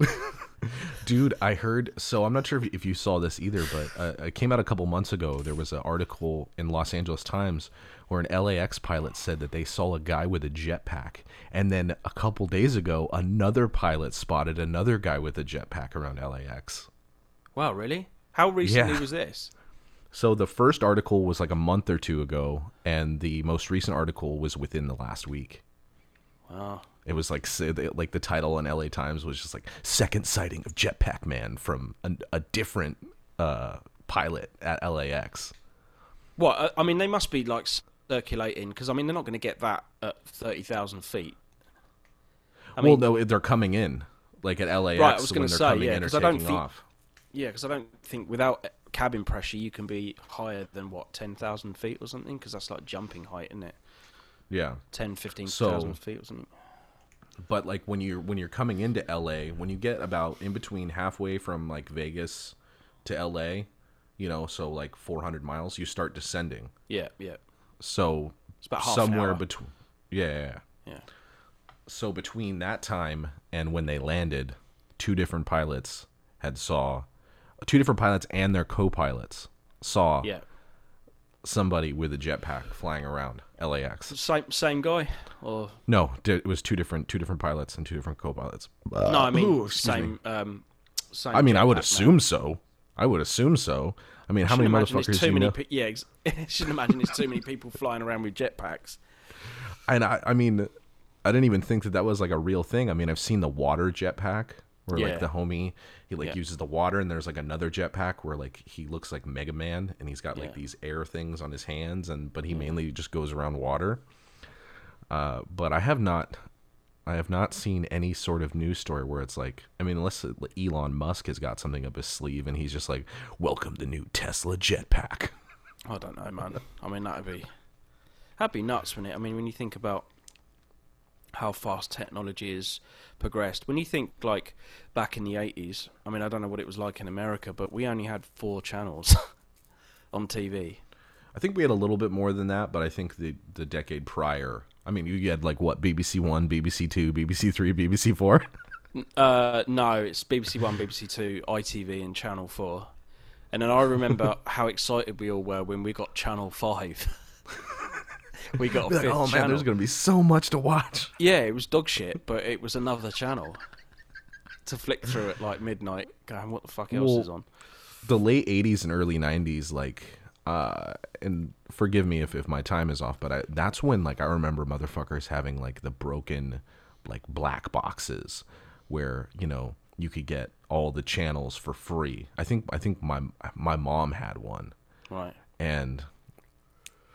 *laughs* dude. I heard. So I'm not sure if, you saw this either, but uh, it came out a couple months ago. There was an article in Los Angeles Times where an LAX pilot said that they saw a guy with a jetpack, and then a couple days ago, another pilot spotted another guy with a jetpack around LAX. Wow, really? How recently Yeah. was this? So the first article was like a month or two ago, and the most recent article was within the last week. Wow. It was like like the title in LA Times was just like second sighting of Jetpack Man from a, a different uh, pilot at LAX. What? uh, I mean, they must be like circulating because I mean they're not going to get that at thirty thousand feet. I well, mean, no, they're coming in like at LAX Right, I was when gonna they're say, coming yeah, in or 'cause I don't think- off. Yeah, because I don't think without cabin pressure you can be higher than what ten thousand feet or something. Because that's like jumping height, isn't it? Yeah, 10, 15,000 So- feet or something. But like when you're when you're coming into LA, when you get about in between halfway from like Vegas to LA, you know, so like 400 miles, you start descending. Yeah, yeah, So It's about half somewhere between yeah, yeah, yeah. yeah. so between that time and when they landed two different pilots had saw two different pilots and their co-pilots saw Yeah, somebody with a jetpack flying around LAX. same same guy or No, it was two different two different pilots and two different co-pilots. no? I mean ooh, same. Um, same. I mean, I would assume so. I would assume so. I mean, how many motherfuckers too you many pe- yeah, ex- *laughs* shouldn't imagine it's too many people flying around with jetpacks. And I, I mean, I didn't even think that that was like a real thing. I mean, I've seen the water jetpack where Yeah. like the homie he like Yeah. uses the water, and there's like another jetpack where like he looks like Mega Man, and he's got like Yeah. these air things on his hands, and but he mainly just goes around water. Uh, but I have not, I have not seen any sort of news story where it's like, I mean, unless Elon Musk has got something up his sleeve, and he's just like, "Welcome the new Tesla jetpack." I don't know, man. I mean, that'd be that'd be nuts, wouldn't it? I mean, when you think about how fast technology has progressed, when you think like back in the eighties, I mean, I don't know what it was like in America, but we only had four channels *laughs* on TV. I think we had a little bit more than that, but I think the the decade prior. I mean, you had like what BBC One, BBC Two, BBC Three, BBC Four. Uh, no, it's BBC One, BBC Two, ITV, and Channel Four. And then I remember *laughs* how excited we all were when we got Channel Five. *laughs* we got a Like, fifth oh man, channel. there's gonna be so much to watch. Yeah, it was dog shit, but it was another channel to flick through at like midnight. Going, what the fuck else Well, is on? the late 80s and early 90s like uh and forgive me if, if my time is off but I, that's when like i remember motherfuckers having like the broken like black boxes where you know you could get all the channels for free i think i think my my mom had one Right. and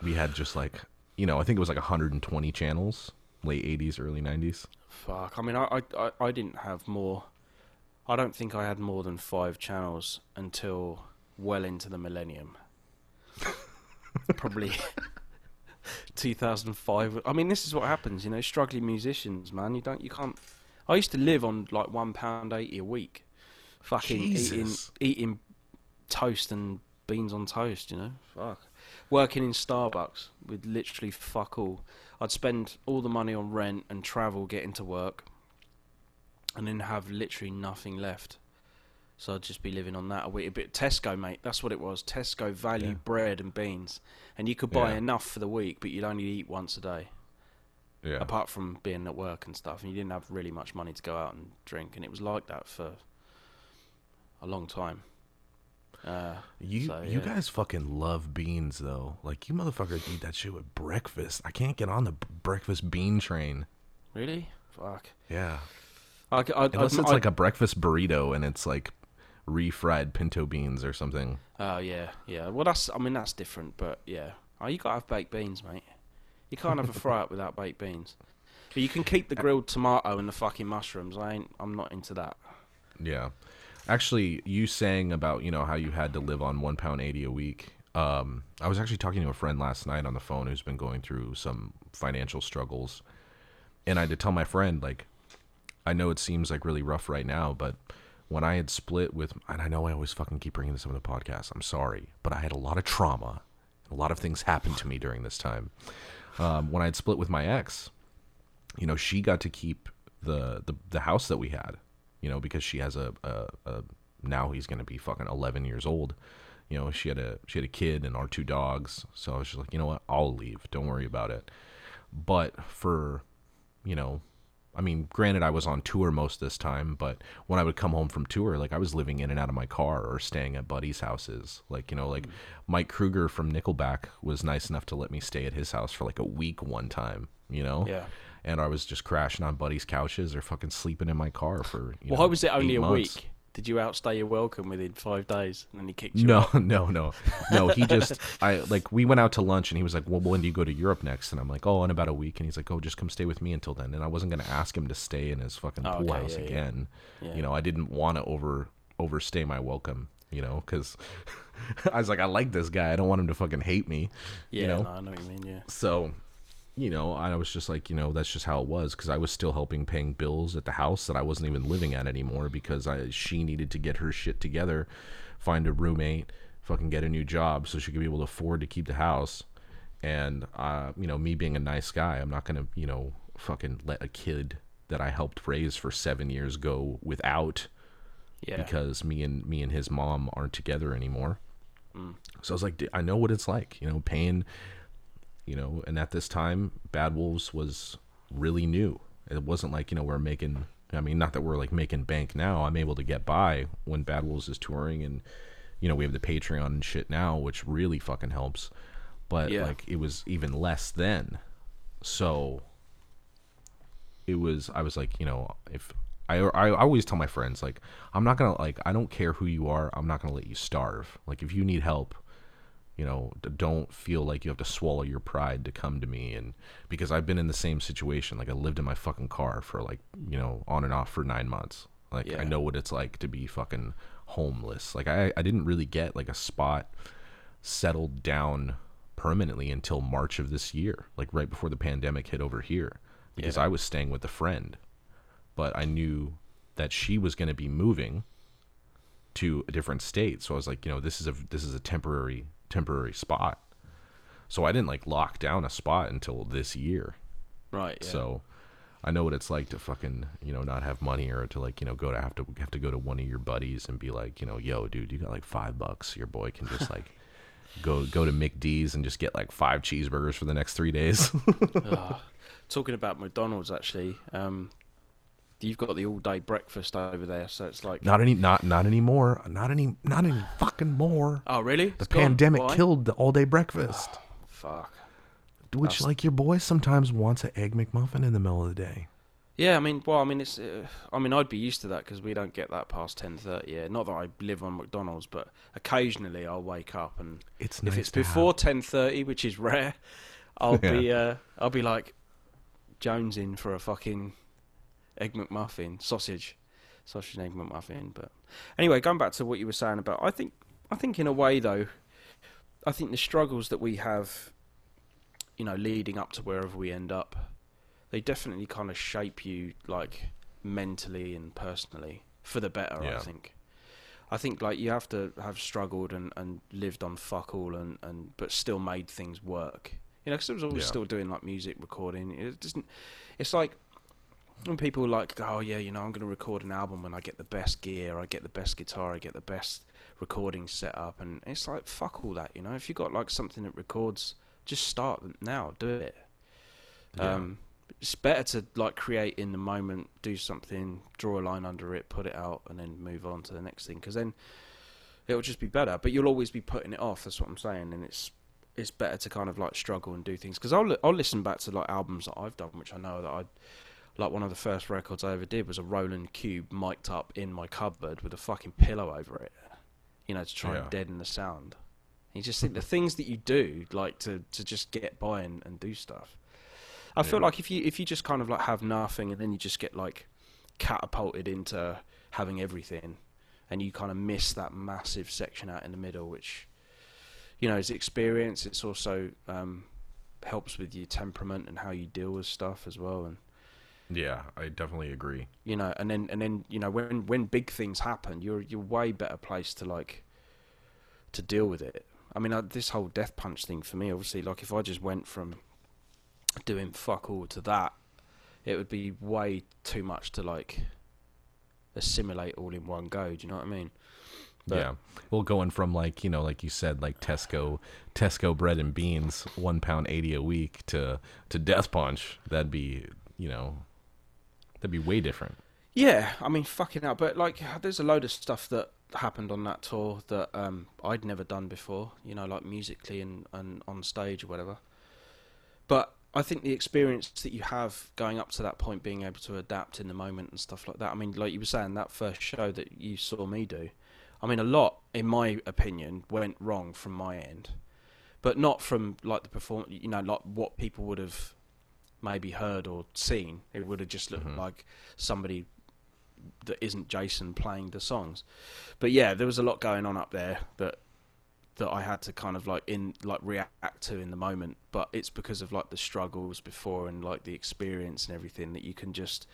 we had just like you know i think it was like 120 channels late 80s early 90s Fuck. I mean, I, I, I, didn't have more. I don't think I had more than five channels until well into the millennium. *laughs* Probably 2005. I mean, this is what happens, you know, struggling musicians, man. You don't, you can't. I used to live on like one pound eighty a week, fucking Jesus. eating eating toast and beans on toast. You know, fuck. Working in Starbucks with literally fuck all. I'd spend all the money on rent and travel getting to work, and then have literally nothing left. So I'd just be living on that a week. A bit Tesco, mate. That's what it was. Tesco value Yeah. bread and beans, and you could buy Yeah. enough for the week, but you'd only eat once a day yeah apart from being at work and stuff, and you didn't have really much money to go out and drink, and it was like that for a long time. Uh, You So, you yeah. guys fucking love beans though. Like you motherfuckers eat that shit with breakfast. I can't get on the breakfast bean train. really? Fuck. Yeah. I, I, Unless I, it's like a breakfast burrito and it's like refried pinto beans or something. Oh yeah, yeah. Well, that's. I mean, that's different, but yeah. Oh, you gotta have baked beans, mate. You can't have a fry up without baked beans. But you can keep the *laughs* grilled tomato and the fucking mushrooms. I ain't. I'm not into that. Yeah. Actually, you saying about, you know, how you had to live on one pound eighty a week. Um, I was actually talking to a friend last night on the phone who's been going through some financial struggles. And I had to tell my friend, like, I know it seems like really rough right now, but when I had split with, and I know I always fucking keep bringing this up in the podcast, I'm sorry, but I had a lot of trauma. A lot of things happened to me during this time. Um, when I had split with my ex, you know, she got to keep the the, the house that we had, you know, because she has a, a, a now he's gonna be fucking 11 years old. You know, she had a she had a kid and our two dogs. So I was just like, you know what, I'll leave. Don't worry about it. But for, you know, I mean, granted, I was on tour most this time, but when I would come home from tour, like I was living in and out of my car or staying at buddies' houses. Like, you know, like mm. Mike Kroeger from Nickelback was nice enough to let me stay at his house for like a week one time, you know? Yeah. And I was just crashing on buddies' couches or fucking sleeping in my car for, you Why know, was it only a months. week? Did you outstay your welcome within five days and then he kicked you? No, out? *laughs* no, no, no. He *laughs* just, I like, we went out to lunch and he was like, "Well, when do you go to Europe next?" And I'm like, "Oh, in about a week." And he's like, "Oh, just come stay with me until then." And I wasn't gonna ask him to stay in his fucking Oh, pool okay, house yeah, again. Yeah. You know, I didn't want to over overstay my welcome. You know, because *laughs* I was like, I like this guy. I don't want him to fucking hate me. Yeah, you know, no, I know what you mean. Yeah. so you know i was just like you know that's just how it was because i was still helping paying bills at the house that i wasn't even living at anymore because I, she needed to get her shit together find a roommate fucking get a new job so she could be able to afford to keep the house and uh, you know me being a nice guy i'm not gonna you know fucking let a kid that i helped raise for seven years go without Yeah. because me and me and his mom aren't together anymore. Mm. So I was like, "D- I know what it's like, you know, paying, you know. And at this time, Bad Wolves was really new. It wasn't like you know we're making. I mean, not that we're like making bank now. I'm able to get by when Bad Wolves is touring, and you know we have the Patreon and shit now, which really fucking helps. But Yeah. like it was even less then. So it was I was like, you know, if I I always tell my friends like I'm not to like I don't care who you are, I'm not to let you starve. Like if you need help, you know, don't feel like you have to swallow your pride to come to me and because I've been in the same situation. Like I lived in my fucking car for like, you know, on and off for 9 months. Like Yeah. I know what it's like to be fucking homeless. Like I I didn't really get like a spot settled down permanently until March of this year, like right before the pandemic hit over here, because Yeah. I was staying with a friend, but I knew that she was going to be moving to a different state, so I was like, you know, this is a this is a temporary temporary spot. So I didn't like lock down a spot until this year. Right. Yeah. So I know what it's like to fucking you know not have money or to like you know go to have to have to go to one of your buddies and be like you know yo dude you got like five bucks your boy can just *laughs* like go go to McD's and just get like five cheeseburgers for the next three days. Ugh. *laughs* Talking about McDonald's, actually, um, you've got the all-day breakfast over there, so it's like. not any not not anymore. Not any not any fucking more. Oh, really? The It's pandemic killed the all day breakfast. Fuck. Which That's- like your boy sometimes wants an egg McMuffin in the middle of the day. Yeah, I mean, well, I mean, it's. Uh, I mean, I'd be used to that because we don't get that past ten thirty. Yeah, not that I live on McDonald's, but occasionally I'll wake up and It's if nice it's to have- before ten thirty, which is rare, I'll *laughs* be. Uh, I'll be like Jones in for a fucking egg McMuffin, sausage, sausage and egg McMuffin. But anyway, going back to what you were saying about, I think, I think in a way though, I think the struggles that we have, you know, leading up to wherever we end up, they definitely kind of shape you like mentally and personally for the better. I think. I think like you have to have struggled and, and lived on fuck all and, and but still made things work. You know, because I was always Yeah. still doing like music recording. It doesn't. It's like when people like, oh yeah, you know, I'm going to record an album when I get the best gear, I get the best guitar, I get the best recording set up, and it's like fuck all that. You know, if you got like something that records, just start now, do it. Yeah. Um, it's better to like create in the moment, do something, draw a line under it, put it out, and then move on to the next thing. Because then it'll just be better. But you'll always be putting it off. That's what I'm saying. And it's it's better to kind of like struggle and do things. Because I'll I'll listen back to like albums that I've done, which I know that I like. One of the first records I ever did was a Roland Cube mic'd up in my cupboard with a fucking pillow over it. You know, to try Yeah. and deaden the sound. You just think the things that you do, like to, to just get by and, and do stuff. I feel like if you if you just kind of like have nothing and then you just get like catapulted into having everything, and you kind of miss that massive section out in the middle, which you know is experience. It's also um, helps with your temperament and how you deal with stuff as well, and Yeah, I definitely agree. you know, and then and then you know when when big things happen, you're you're way better placed to like to deal with it. I mean, uh, this whole death punch thing for me, obviously, like if I just went from doing fuck all to that, it would be way too much to like assimilate all in one go. Do you know what I mean? But- yeah. Well, going from like you know, like you said, like Tesco, Tesco bread and beans, one pound eighty a week to to Death Punch, that'd be you know, that'd be way different. Yeah, I mean, fucking hell. But like, there's a load of stuff that happened on that tour that um, I'd never done before. You know, like musically and, and on stage or whatever. But I think the experience that you have going up to that point, being able to adapt in the moment and stuff like that. I mean, like you were saying, that first show that you saw me do. I mean, a lot, in my opinion, went wrong from my end, but not from like the perform. You know, like what people would have maybe heard or seen. It would have just looked Mhm. like somebody that isn't Jason playing the songs. But yeah, there was a lot going on up there that that I had to kind of like in like react to in the moment. But it's because of like the struggles before and like the experience and everything that you can just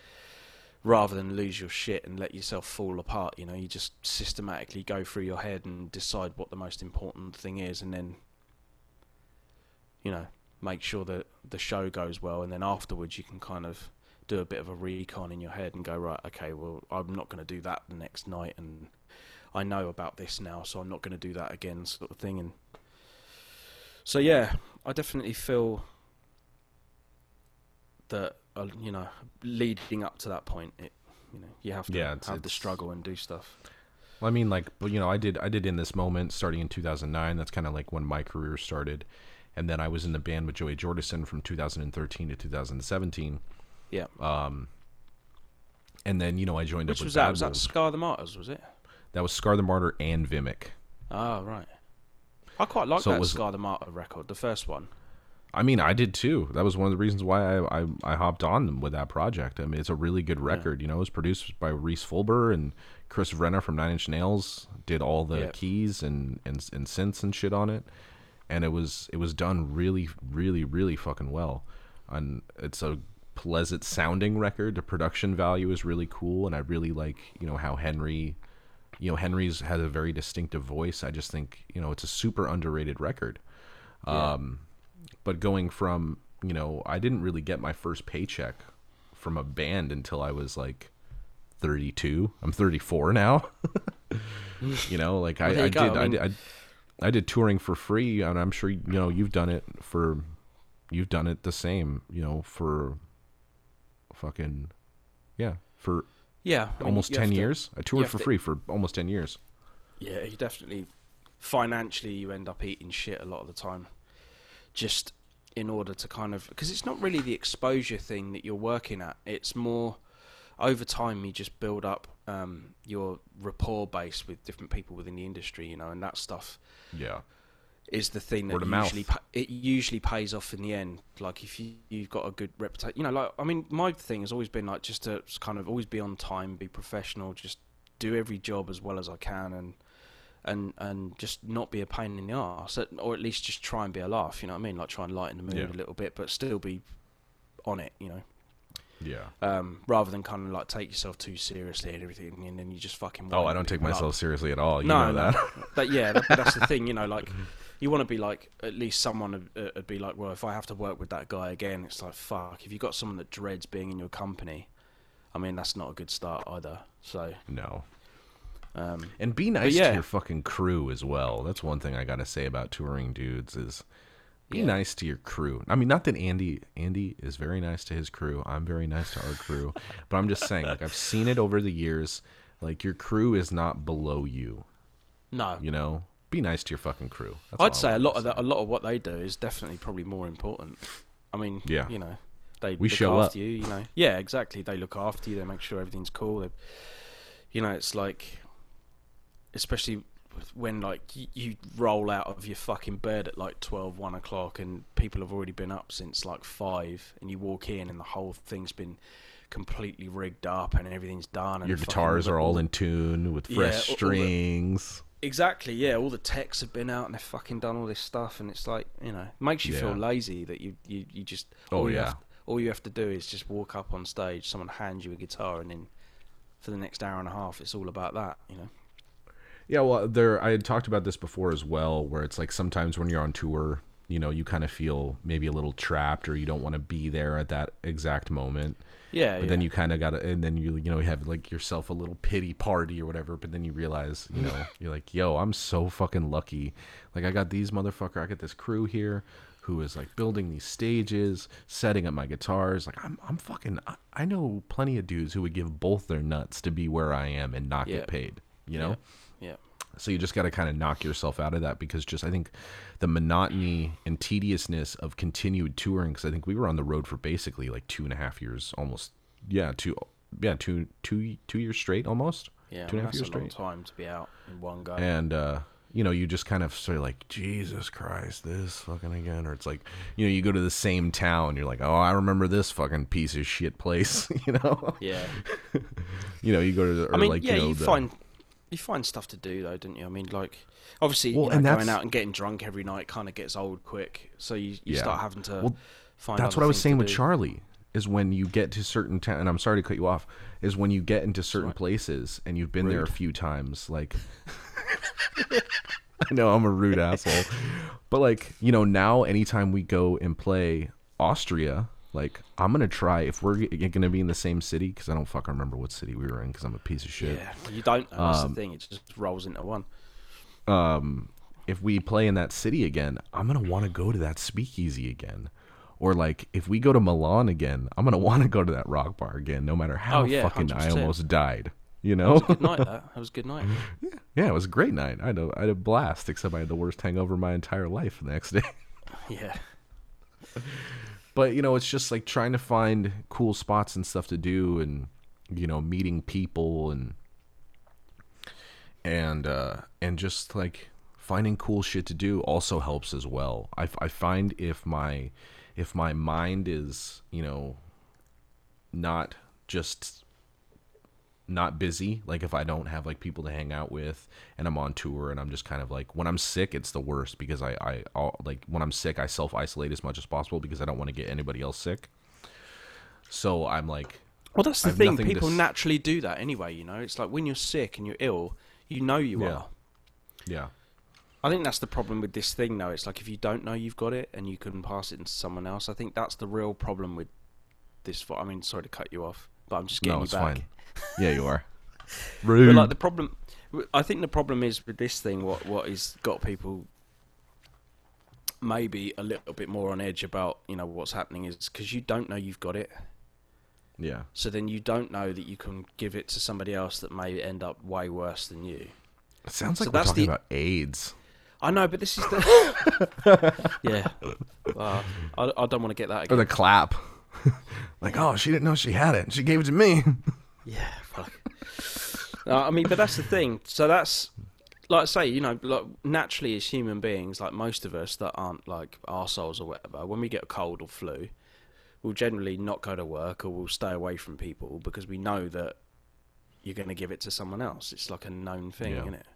rather than lose your shit and let yourself fall apart, you know, you just systematically go through your head and decide what the most important thing is and then you know, make sure that the show goes well and then afterwards you can kind of do a bit of a recon in your head and go right okay well i'm not going to do that the next night and i know about this now so i'm not going to do that again sort of thing and so yeah i definitely feel that uh, you know leading up to that point it you know you have to Yeah, it's- have the struggle and do stuff Well, I mean, like, but you know, I did, I did in this moment starting in 2009. That's kind of like when my career started, and then I was in the band with Joey Jordison from 2013 to 2017. yeah Um, and then you know I joined which up with was that Bad was that scar the martyrs was it That was Scar the Martyr and Vimic. oh right i quite like So that was- scar the martyr record the first one I mean, I did too. That was one of the reasons why I, I, I hopped on with that project. I mean, it's a really good record. You know, it was produced by Rhys Fulber and Chris Vrenna from Nine Inch Nails did all the Yep. keys and, and and synths and shit on it, and it was it was done really really really fucking well. And it's a pleasant sounding record. The production value is really cool, and I really like you know how Henry, you know Henry's has a very distinctive voice. I just think you know it's a super underrated record. Yeah. Um, but going from you know I didn't really get my first paycheck from a band until I was like 32. I'm 34 now. *laughs* *laughs* you know, like I, I did. I mean- did, I, I did touring for free, and I'm sure you know you've done it for, you've done it the same, you know, for, fucking, yeah, for Yeah, I mean, almost have 10 to- years. I toured for to- free for almost 10 years. Yeah, you definitely financially you end up eating shit a lot of the time, just in order to kind of because it's not really the exposure thing that you're working at. It's more over time you just build up um, your rapport base with different people within the industry, you know, and that stuff Yeah. is the thing that usually pa- it usually pays off in the end. Like if you you've got a good reputation, you know. Like I mean, my thing has always been like just to kind of always be on time, be professional, just do every job as well as I can, and and and just not be a pain in the ass, or at least just try and be a laugh. You know what I mean? Like try and lighten the mood Yeah. a little bit, but still be on it. You know. Yeah. Um, rather than kind of like take yourself too seriously and everything, and then you just fucking. Oh, I don't take people up. myself seriously at all. You no, know no. that. *laughs* That- yeah, that, that's the thing. You know, like you want to be like at least someone would, uh, be like, well, if I have to work with that guy again, it's like fuck. If you got someone that dreads being in your company, I mean, that's not a good start either. So, no. um, And be nice yeah. to your fucking crew as well. That's one thing I got to say about touring dudes is be Yeah. nice to your crew. I mean, not that Andy Andy is very nice to his crew. I'm very nice to our crew, *laughs* but I'm just saying like I've seen it over the years. Like your crew is not below you, no, you know? Be nice to your fucking crew. That's I'd say a lot of that, a lot of what they do is definitely probably more important. I mean, Yeah. you know, they We look show after up. you. You know, yeah, exactly. They look after you. They make sure everything's cool. They, you know, it's like, especially when like you, you roll out of your fucking bed at like 12, 1 o'clock, and people have already been up since like five, and you walk in and the whole thing's been completely rigged up and everything's done. And Your guitars are all in tune with fresh all- all the- strings. Exactly, yeah. All the techs have been out and they've fucking done all this stuff, and it's like you know, makes you feel lazy that you you, you just Oh, you yeah. have, all you have to do is just walk up on stage, someone hands you a guitar, and then for the next hour and a half, it's all about that, you know. Yeah, well, there I had talked about this before as well, where it's like sometimes when you're on tour, you know, you kind of feel maybe a little trapped, or you don't want to be there at that exact moment. Yeah, But yeah. then you kind of got to, and then you you know you have like yourself a little pity party or whatever. But then you realize, you know, *laughs* you're like, yo, I'm so fucking lucky. Like I got these motherfucker, I got this crew here who is like building these stages, setting up my guitars. Like I'm I'm fucking. I, I know plenty of dudes who would give both their nuts to be where I am and not Yeah. get paid. You know. yeah, yeah. So you just got to kind of knock yourself out of that because just I think the monotony and tediousness of continued touring because I think we were on the road for basically like two and a half years, almost. Yeah two yeah two two two years straight almost? Yeah, two a half years a long straight? time to be out in one go. and uh you know you just kind of sort of like jesus christ this fucking again or it's like you know you go to the same town you're like oh i remember this fucking piece of shit place *laughs* you know? Yeah, *laughs* you know you go to the, or I mean, like yeah, you know you the, find you find stuff to do though, don't you? I mean, like obviously, Well, you know, and going out and getting drunk every night kind of gets old quick. So you, you Yeah. start having to Well, find. That's other what I was saying with do. Charlie. Is when you get to certain town, and I'm sorry to cut you off. Is when you get into certain places and you've been there a few times. Like, *laughs* I know I'm a rude asshole, but like you know now, anytime we go and play Austria, like I'm gonna try if we're g- gonna be in the same city because I don't fucking remember what city we were in because I'm a piece of shit. Yeah, you don't. That's Um, the thing. It just rolls into one. um, if we play in that city again, I'm gonna want to go to that speakeasy again. Or like if we go to Milan again, I'm gonna *laughs* want to go to that rock bar again, no matter how Oh, yeah, fucking I 100%. almost died. You know? Good night. *laughs* That that was a good night. yeah, it was a great night. I had a, I had a blast, except I had the worst hangover of my entire life the next day. *laughs* Yeah, but you know, it's just like trying to find cool spots and stuff to do, and you know, meeting people and and uh, and just like finding cool shit to do also helps as well. I, I find if my if my mind is you know not just not busy like if i don't have like people to hang out with and i'm on tour and i'm just kind of like when i'm sick it's the worst because i i I'll, like when i'm sick i self isolate as much as possible because i don't want to get anybody else sick so i'm like Well, that's the thing. nothing to People naturally do that anyway. You know, it's like when you're sick and you're ill, you know you Yeah. are. yeah I think that's the problem with this thing, though. It's like if you don't know you've got it and you can pass it to someone else. I think that's the real problem with this. I mean, sorry to cut you off, but I'm just getting no, you back. fine. *laughs* Yeah, you are. *laughs* But like the problem, I think the problem is with this thing. What what has got people maybe a little bit more on edge about you know what's happening is because you don't know you've got it. yeah. So then you don't know that you can give it to somebody else that may end up way worse than you. It sounds like So we're that's talking the- about AIDS. I know, but this is the *laughs* yeah. Well, I, I don't want to get that Or the clap. *laughs* like, oh, she didn't know she had it. And She gave it to me. *laughs* Yeah, fuck. No, I mean, but that's the thing. So that's like I say, you know, like naturally as human beings, like most of us that aren't like arseholes or whatever, when we get a cold or flu, we'll generally not go to work or we'll stay away from people because we know that you're going to give it to someone else. It's like a known thing, Yeah. isn't it?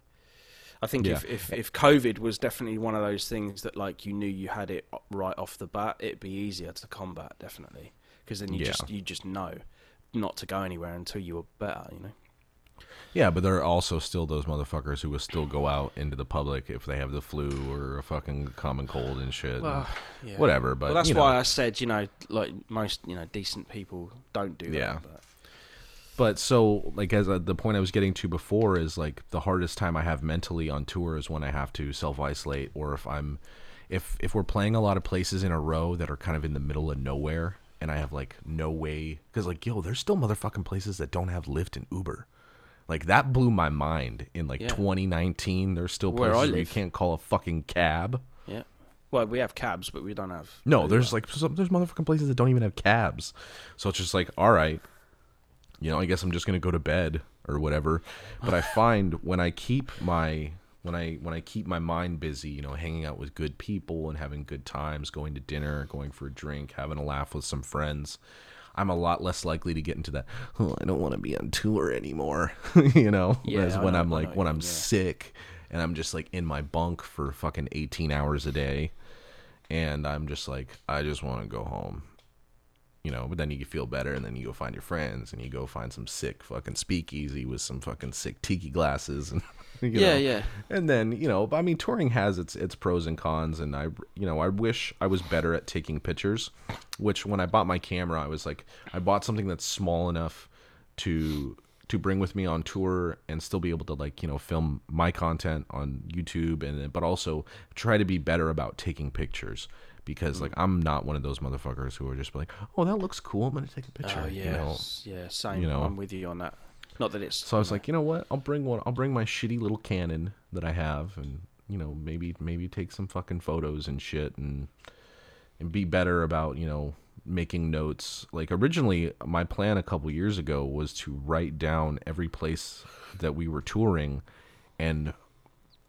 I think Yeah. if, if if COVID was definitely one of those things that like you knew you had it right off the bat, it'd be easier to combat definitely because then you Yeah. just you just know not to go anywhere until you were better, you know. Yeah, but there are also still those motherfuckers who will still go out into the public if they have the flu or a fucking common cold and shit. Well, yeah. Whatever, but well, that's you know. why I said, you know, like most, you know, decent people don't do that. Yeah. But, But so, like, as uh, the point I was getting to before is like the hardest time I have mentally on tour is when I have to self isolate, or if I'm, if if we're playing a lot of places in a row that are kind of in the middle of nowhere, and I have like no way, because like, yo, there's still motherfucking places that don't have Lyft and Uber. Like that blew my mind in like Yeah. 2019. There's still places where you can't call a fucking cab. yeah. Well, we have cabs, but we don't have. No, Uber. there's like some, there's motherfucking places that don't even have cabs. So it's just like, all right, you know, I guess I'm just gonna go to bed or whatever. But I find when I keep my when I when I keep my mind busy, you know, hanging out with good people and having good times, going to dinner, going for a drink, having a laugh with some friends, I'm a lot less likely to get into that. Oh, I don't want to be on tour anymore. *laughs* you know, Yeah, I when know- I'm like know when I'm yeah. sick and I'm just like in my bunk for fucking 18 hours a day and I'm just like, I just want to go home. You know, but then you feel better, and then you go find your friends, and you go find some sick fucking speakeasy with some fucking sick tiki glasses, *laughs* and you Yeah, know. yeah. And then you know, I mean, touring has its its pros and cons, and I, you know, I wish I was better at taking pictures. Which when I bought my camera, I was like, I bought something that's small enough to to bring with me on tour and still be able to like you know film my content on YouTube and but also try to be better about taking pictures because Mm. like I'm not one of those motherfuckers who are just like oh that looks cool I'm gonna take a picture Oh yeah, you know yeah. Same. you know. I'm with you on that. Not that it's. so I was like you know what I'll bring one I'll bring my shitty little Canon that I have and you know maybe maybe take some fucking photos and shit and and be better about you know making notes like originally my plan a couple years ago was to write down every place that we were touring and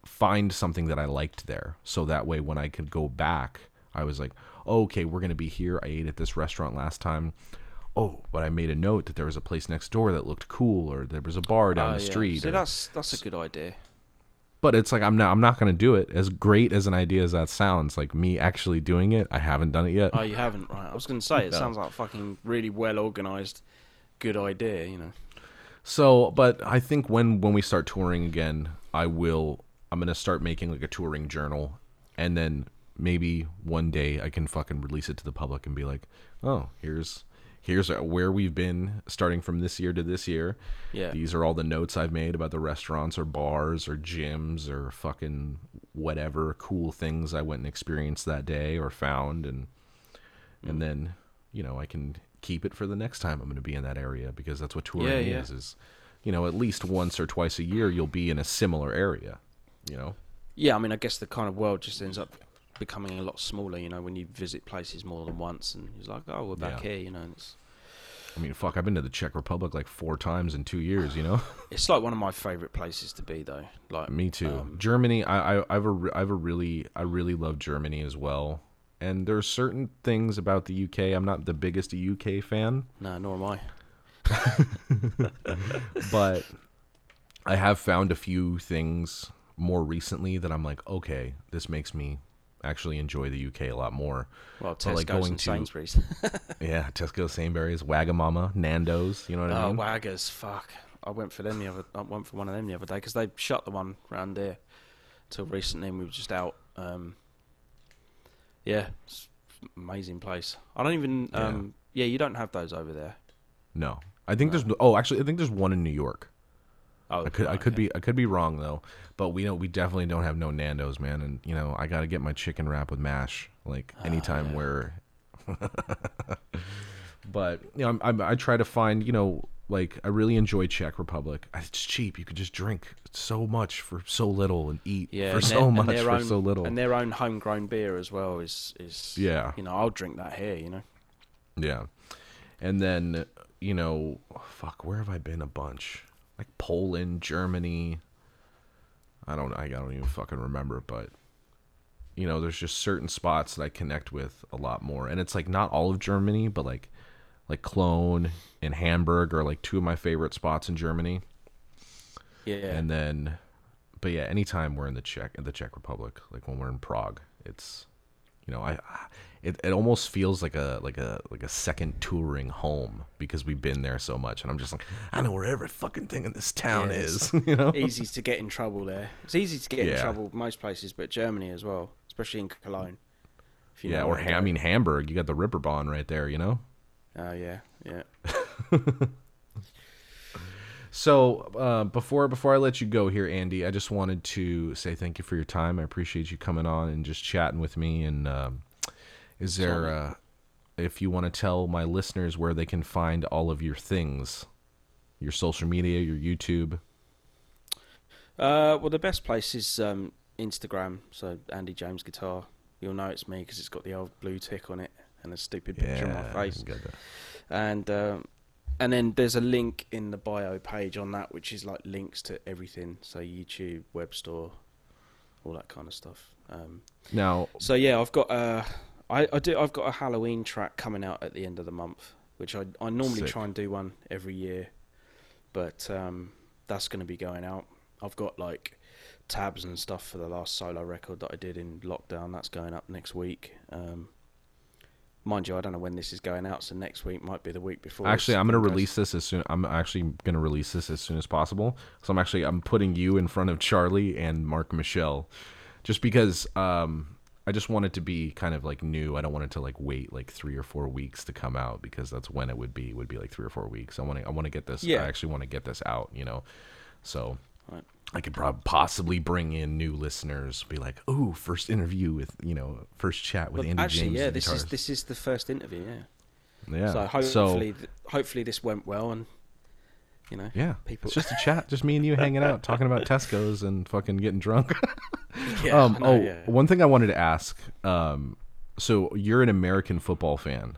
find something that I liked there so that way when I could go back I was like oh, okay we're going to be here I ate at this restaurant last time oh but I made a note that there was a place next door that looked cool or there was a bar down Oh, the yeah. street See, or- that's that's a good idea. but it's like I'm not I'm not going to do it as great as an idea as that sounds like me actually doing it I haven't done it yet Oh, you haven't, right? I was going to say it No. sounds like a fucking really well organized, good idea. You know. So, but I think when when we start touring again, I will. I'm gonna start making like a touring journal, and then maybe one day I can fucking release it to the public and be like, oh, here's here's where we've been starting from this year to this year. Yeah. These are all the notes I've made about the restaurants or bars or gyms or fucking whatever cool things I went and experienced that day or found and and then, you know, I can keep it for the next time I'm going to be in that area because that's what touring Yeah, yeah. is is you know, at least once or twice a year you'll be in a similar area, you know. Yeah, I mean, I guess the kind of world just ends up becoming a lot smaller. You know, when you visit places more than once, and it's like, oh, we're back Yeah. here. You know, and it's I mean, fuck, I've been to the Czech Republic like 4 times in 2 years, you know. *laughs* it's like one of my favorite places to be, though. Like Me too. um, Germany, I, I, I've a, I've a really, I really love Germany as well. And there are certain things about the UK. I'm not the biggest UK fan, no, nor am I. *laughs* but I have found a few things more recently that I'm like, okay, this makes me actually enjoy the UK a lot more. Well, Tesco's like, going and to- Sainsbury's. *laughs* Yeah, Tesco, Sainsbury's, Wagamama, Nando's. You know what I mean? oh, mean? Waggers, fuck! I went for them the other. I went for one of them the other day because they shut the one round there. till recently, and we were just out. Um, yeah, it's amazing place. I don't even. Yeah. Um, yeah. you don't have those over there. No, I think there's. Oh, actually, I think there's one in New York. Oh, I could I could okay. be I could be wrong though, but we know we definitely don't have no Nando's, man. And you know I got to get my chicken wrap with mash like ah, anytime yeah. where. *laughs* but you know I'm, I'm, I try to find you know like I really enjoy Czech Republic. Ah, it's cheap. You could just drink so much for so little and eat Yeah, for and so much for own- so little. and their own homegrown beer as well is is Yeah. You know, I'll drink that here. You know. Yeah. And then, you know, fuck, where have I been a bunch? Like Poland, Germany. I don't I don't even fucking remember, but you know, there's just certain spots that I connect with a lot more. And it's like not all of Germany, but like like Cologne and Hamburg are like two of my favorite spots in Germany. Yeah. And then but yeah, anytime we're in the Czech in the Czech Republic, like when we're in Prague, it's you know, I it, it almost feels like a like a like a second touring home because we've been there so much and I'm just like I know where every fucking thing in this town Yeah, is, *laughs* you know. easy to get in trouble there. It's easy to get Yeah. in trouble most places, but Germany as well, especially in Cologne. if you Yeah, or I mean Hamburg, you got the Reeperbahn right there, you know. Oh yeah, yeah. *laughs* So uh, before before I let you go here, Andy, I just wanted to say thank you for your time. I appreciate you coming on and just chatting with me. And um, is there, uh, if you want to tell my listeners where they can find all of your things, your social media, your YouTube? Uh, well, the best place is um, Instagram. So Andy James Guitar. You'll know it's me because it's got the old blue tick on it and a stupid picture of my face. And um, and then there's a link in the bio page on that, which is like links to everything. So YouTube, web store, all that kind of stuff. Um, Now, So yeah, I've got uh, I, I do I've got a Halloween track coming out at the end of the month, which I I normally Sick. try and do one every year, but um, that's going to be going out. I've got like tabs and stuff for the last solo record that I did in lockdown. That's going up next week. Um, mind you, I don't know when this is going out, so next week might be the week before. actually, I'm gonna goes- release this as soon. I'm actually gonna release this as soon as possible. So I'm actually I'm putting you in front of Charlie and Mark Michelle, just because um I just want it to be kind of like new. I don't want it to like wait like three or four weeks to come out because that's when it would be. It would be like three or four weeks. I want to I want to get this. Yeah. I actually want to get this out. You know, so. Right. I could probably possibly bring in new listeners. Be like, oh, first interview with you know, first chat with Well, Andy actually, James." yeah, the this is this is the first interview. Yeah. yeah. So hopefully, th- hopefully this went well, and you know, Yeah, people- It's just a chat, just me and you hanging out, talking about *laughs* Tesco's and fucking getting drunk. *laughs* yeah, um, know, oh, yeah. one thing I wanted to ask. Um, so you're an American football fan.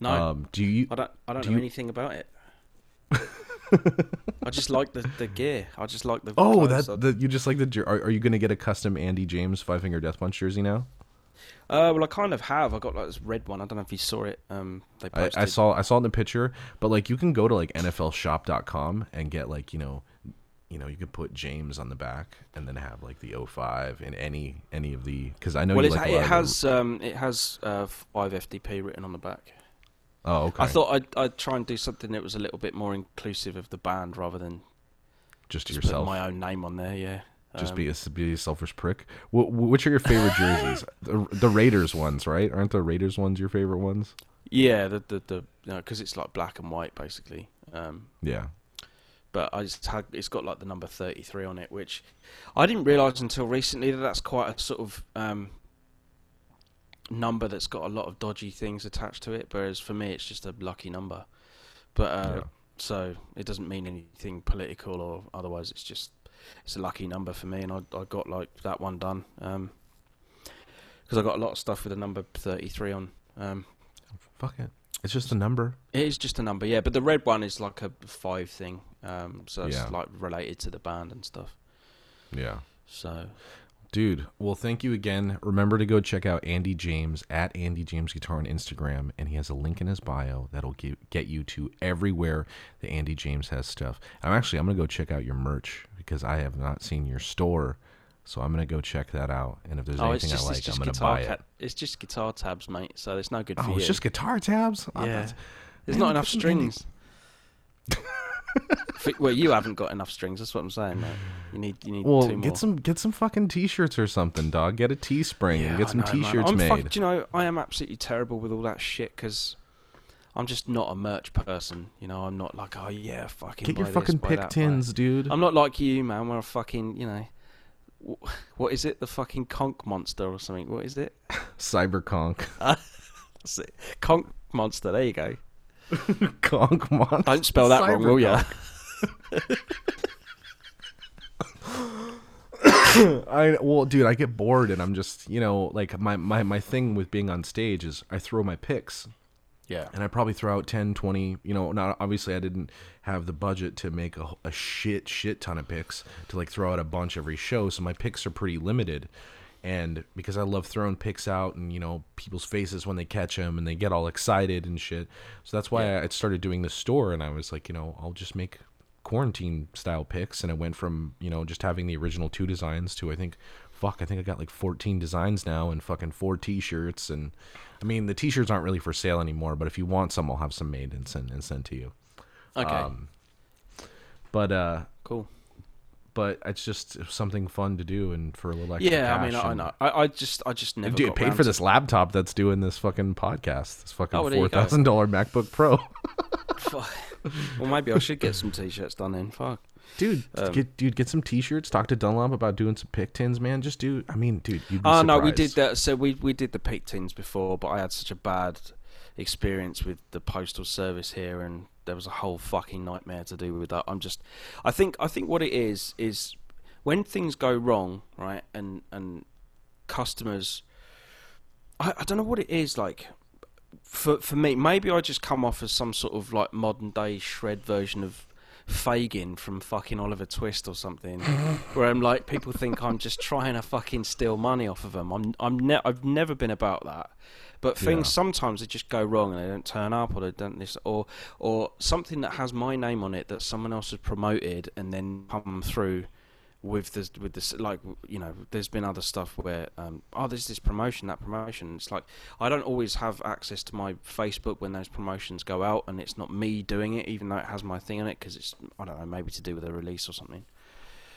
no, Um, do you? I don't. I don't do know you- anything about it. *laughs* I just like the, the gear. I just like the. Oh, that the, you just like the. Are, are you going to get a custom Andy James Five Finger Death Punch jersey now? Uh, well, I kind of have. I got like this red one. I don't know if you saw it. Um, they I, posted. I saw I saw it in the picture, but like you can go to like NFLShop.com and get like you know, you know you could put James on the back and then have like the 05 and any any of the because I know Well, you it, like a it lot of the- has um, it has uh, five FDP written on the back. oh okay I thought I'd, I'd try and do something that was a little bit more inclusive of the band rather than just just yourself put my own name on there. Yeah. Just Um, be a, be a selfish prick. Wh- wh- which are your favorite jerseys? *laughs* the, the Raiders ones, right? Aren't the Raiders ones your favorite ones? Yeah, the the the because it's like black and white basically. Um, Yeah. but I just had, it's got like the number 33 on it, which I didn't realise until recently that that's quite a sort of um, number that's got a lot of dodgy things attached to it. Whereas for me, it's just a lucky number. But uh, Yeah. so it doesn't mean anything political or otherwise. It's just it's a lucky number for me, and I I got like that one done because I got a lot of stuff with the number 33 on. Um, Fuck it. It's just a number. it is just a number, yeah. But the red one is like a five thing, um, so it's Yeah. like related to the band and stuff. Yeah. So Dude, well, thank you again. Remember to go check out Andy James at Andy James Guitar on Instagram, and he has a link in his bio that'll get get you to everywhere that Andy James has stuff. I'm actually I'm gonna go check out your merch because I have not seen your store, so I'm gonna go check that out. And if there's oh, anything just, I like, I'm gonna buy ca- it. It's just guitar tabs, mate. So it's no good for Oh, you. it's just guitar tabs. Oh, yeah. There's not enough put some Andy- strings. Well, you haven't got enough strings. That's what I'm saying, mate. You need you need Well, two more. get some get some fucking t-shirts or something, dog. Get a Teespring and get some know, t-shirts I'm made. fuck- do you know, I am absolutely terrible with all that shit because I'm just not a merch person. You know, I'm not like, oh yeah, fucking Get your buy fucking this, buy pick that, buy tins, dude. I'm not like you, man. Where I fucking, you know, what is it? The fucking conch monster or something? What is it? *laughs* Cyberconk. That's it. Conch monster. There you go. *laughs* Conk monster. Don't spell that wrong, will ya? *laughs* I well, dude, I get bored and I'm just, you know, like my, my my thing with being on stage is I throw my picks Yeah. and I probably throw out 10, 20, you know, not obviously I didn't have the budget to make a, a shit shit ton of picks to like throw out a bunch every show, so my picks are pretty limited. And because I love throwing picks out and you know people's faces when they catch them and they get all excited and shit, so that's why I started doing this store and I was like, you know, I'll just make quarantine style picks and I went from you know just having the original two designs to I think fuck I think I got like 14 designs now and fucking four t-shirts and I mean the t-shirts aren't really for sale anymore but if you want some I'll have some made and send and send to you Okay. um, but uh cool. but it's just something fun to do and for a little extra Yeah, I mean, I know. I, I just, I just never Dude, got paid for this laptop that's doing this fucking podcast. This fucking Oh, well, there you four thousand dollar MacBook Pro. Fuck. well, maybe I should get some t-shirts done then. Fuck. Dude, Um, get dude, get some t-shirts. Talk to Dunlop about doing some pick tins, man. Just do. I mean, dude, you'd be Oh no, we did that. So we we did the peak tins before, but I had such a bad experience with the postal service here, and there was a whole fucking nightmare to do with that. I'm just, I think, I think what it is is when things go wrong, right, and and customers, I, I don't know what it is like. For for me, maybe I just come off as some sort of like modern day shred version of Fagin from fucking Oliver Twist or something, where I'm like, people think I'm just trying to fucking steal money off of them. I'm, I'm, ne- I've never been about that. But things Yeah. sometimes they just go wrong and they don't turn up, or they don't this, or or something that has my name on it that someone else has promoted and then come through with this with this like you know there's been other stuff where um oh there's this promotion that promotion it's like i don't always have access to my facebook when those promotions go out and it's not me doing it even though it has my thing on it because it's i don't know maybe to do with a release or something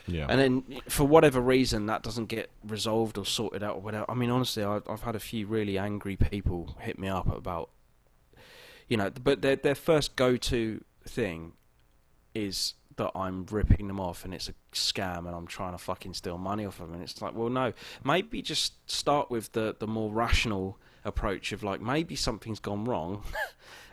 Yeah. and then for whatever reason that doesn't get resolved or sorted out or whatever i mean honestly I, i've had a few really angry people hit me up about you know but their their first go-to thing is that I'm ripping them off and it's a scam and I'm trying to fucking steal money off of them and it's like well no maybe just start with the the more rational approach of like maybe something's gone wrong. *laughs*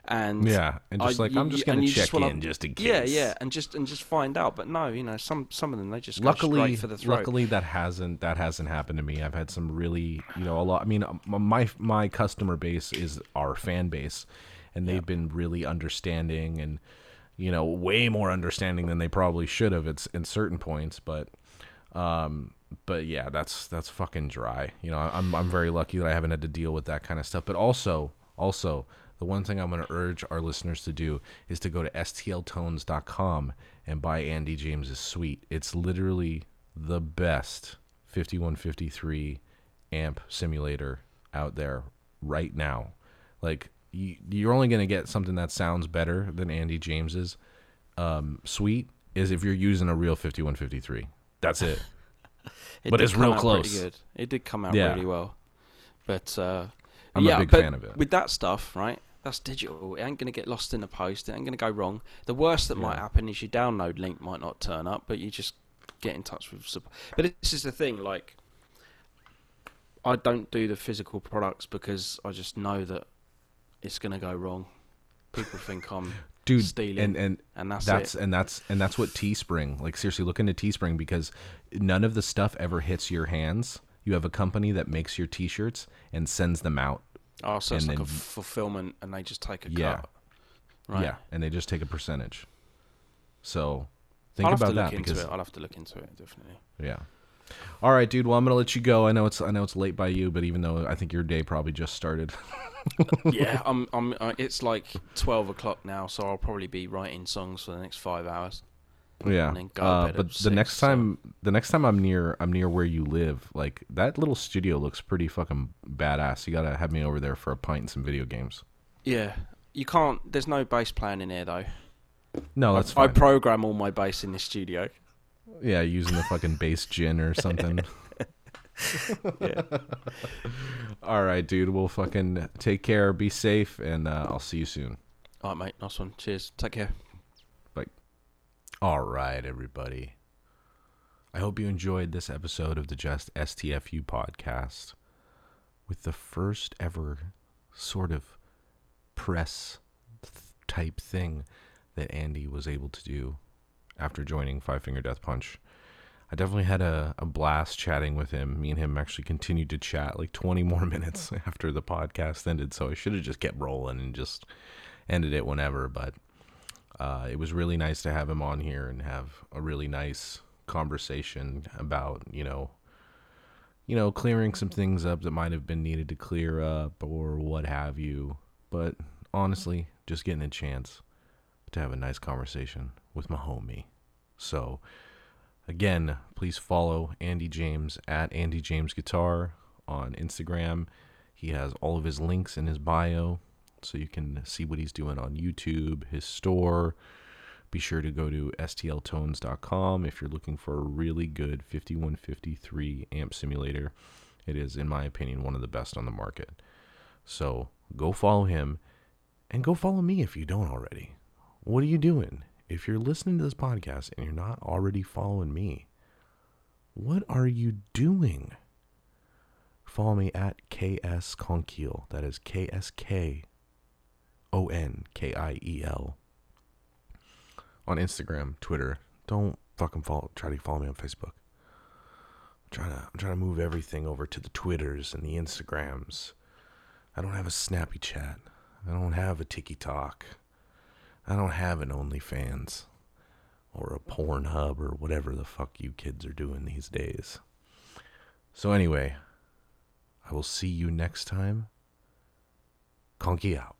And yeah, and just I- like you- I'm just gonna and you check just in just in case. yeah yeah and just and just find out. But no you know some some of them they just luckily straight for the throat. luckily that hasn't that hasn't happened to me. I've had some really you know a lot i mean um, my my customer base is our fan base and they've been really understanding and you know way more understanding than they probably should have it's in certain points but um but yeah that's that's fucking dry. You know i'm i'm very lucky that i haven't had to deal with that kind of stuff. But also also the one thing i'm going to urge our listeners to do is to go to stltones.com and buy andy james's suite. It's literally the best 5153 amp simulator out there right now. Like you're only going to get something that sounds better than andy james's um, suite is if you're using a real 5153 that's it *laughs* It but it's real close. good. It did come out Yeah. really well, but uh, I'm a big but fan of it. With that stuff, right? That's digital. It ain't gonna get lost in the post. It ain't gonna go wrong. The worst that might happen is your download link might not turn up, but you just get in touch with. Support. But this is the thing, like. I don't do the physical products because I just know that it's gonna go wrong. People think I'm *laughs* dude stealing, and and and that's, that's it. and that's and that's what teespring like seriously look into teespring because none of the stuff ever hits your hands you have a company that makes your t-shirts and sends them out Oh, so it's like a fulfillment, and they just take a Yeah. cut. Right. yeah and they just take a percentage so think I'll about that because it. I'll have to look into it definitely. yeah all right dude well i'm gonna let you go i know it's i know it's late by you but even though i think your day probably just started *laughs* yeah, I'm. I'm. Uh, it's like twelve o'clock now, so I'll probably be writing songs for the next five hours. yeah And then go uh, but the six, next so- time the next time i'm near i'm near where you live like that little studio looks pretty fucking badass you gotta have me over there for a pint and some video games Yeah, you can't. There's no bass playing in here though. No, that's I fine. program all my bass in this studio. Yeah, using the fucking base gin or something. *laughs* Yeah. All right, dude. We'll fucking take care. Be safe, and uh, I'll see you soon. All right, mate. Nice one. Cheers. Take care. Bye. All right, everybody. I hope you enjoyed this episode of the Just STFU podcast with the first ever sort of press type thing that Andy was able to do after joining Five Finger Death Punch. I definitely had a, a blast chatting with him. Me and him actually continued to chat like 20 more *laughs* minutes after the podcast ended, so I should have just kept rolling and just ended it whenever, but uh, it was really nice to have him on here and have a really nice conversation about you know you know clearing some things up that might have been needed to clear up or what have you but honestly just getting a chance to have a nice conversation with my homie so again please follow andy james at andy james guitar on instagram he has all of his links in his bio so you can see what he's doing on YouTube, his store. Be sure to go to stltones.com if you're looking for a really good 5153 amp simulator. It is, in my opinion, one of the best on the market. So go follow him and go follow me if you don't already. What are you doing? If you're listening to this podcast and you're not already following me, what are you doing? Follow me at KS Konkiel. That is K S K O N K I E L on Instagram, Twitter. Don't fucking follow. Try to follow me on Facebook. I'm trying to. I'm trying to move everything over to the Twitters and the Instagrams. I don't have a Snappy Chat. I don't have a TikTok. I don't have an OnlyFans or a Pornhub or whatever the fuck you kids are doing these days. So anyway, I will see you next time. Conky out.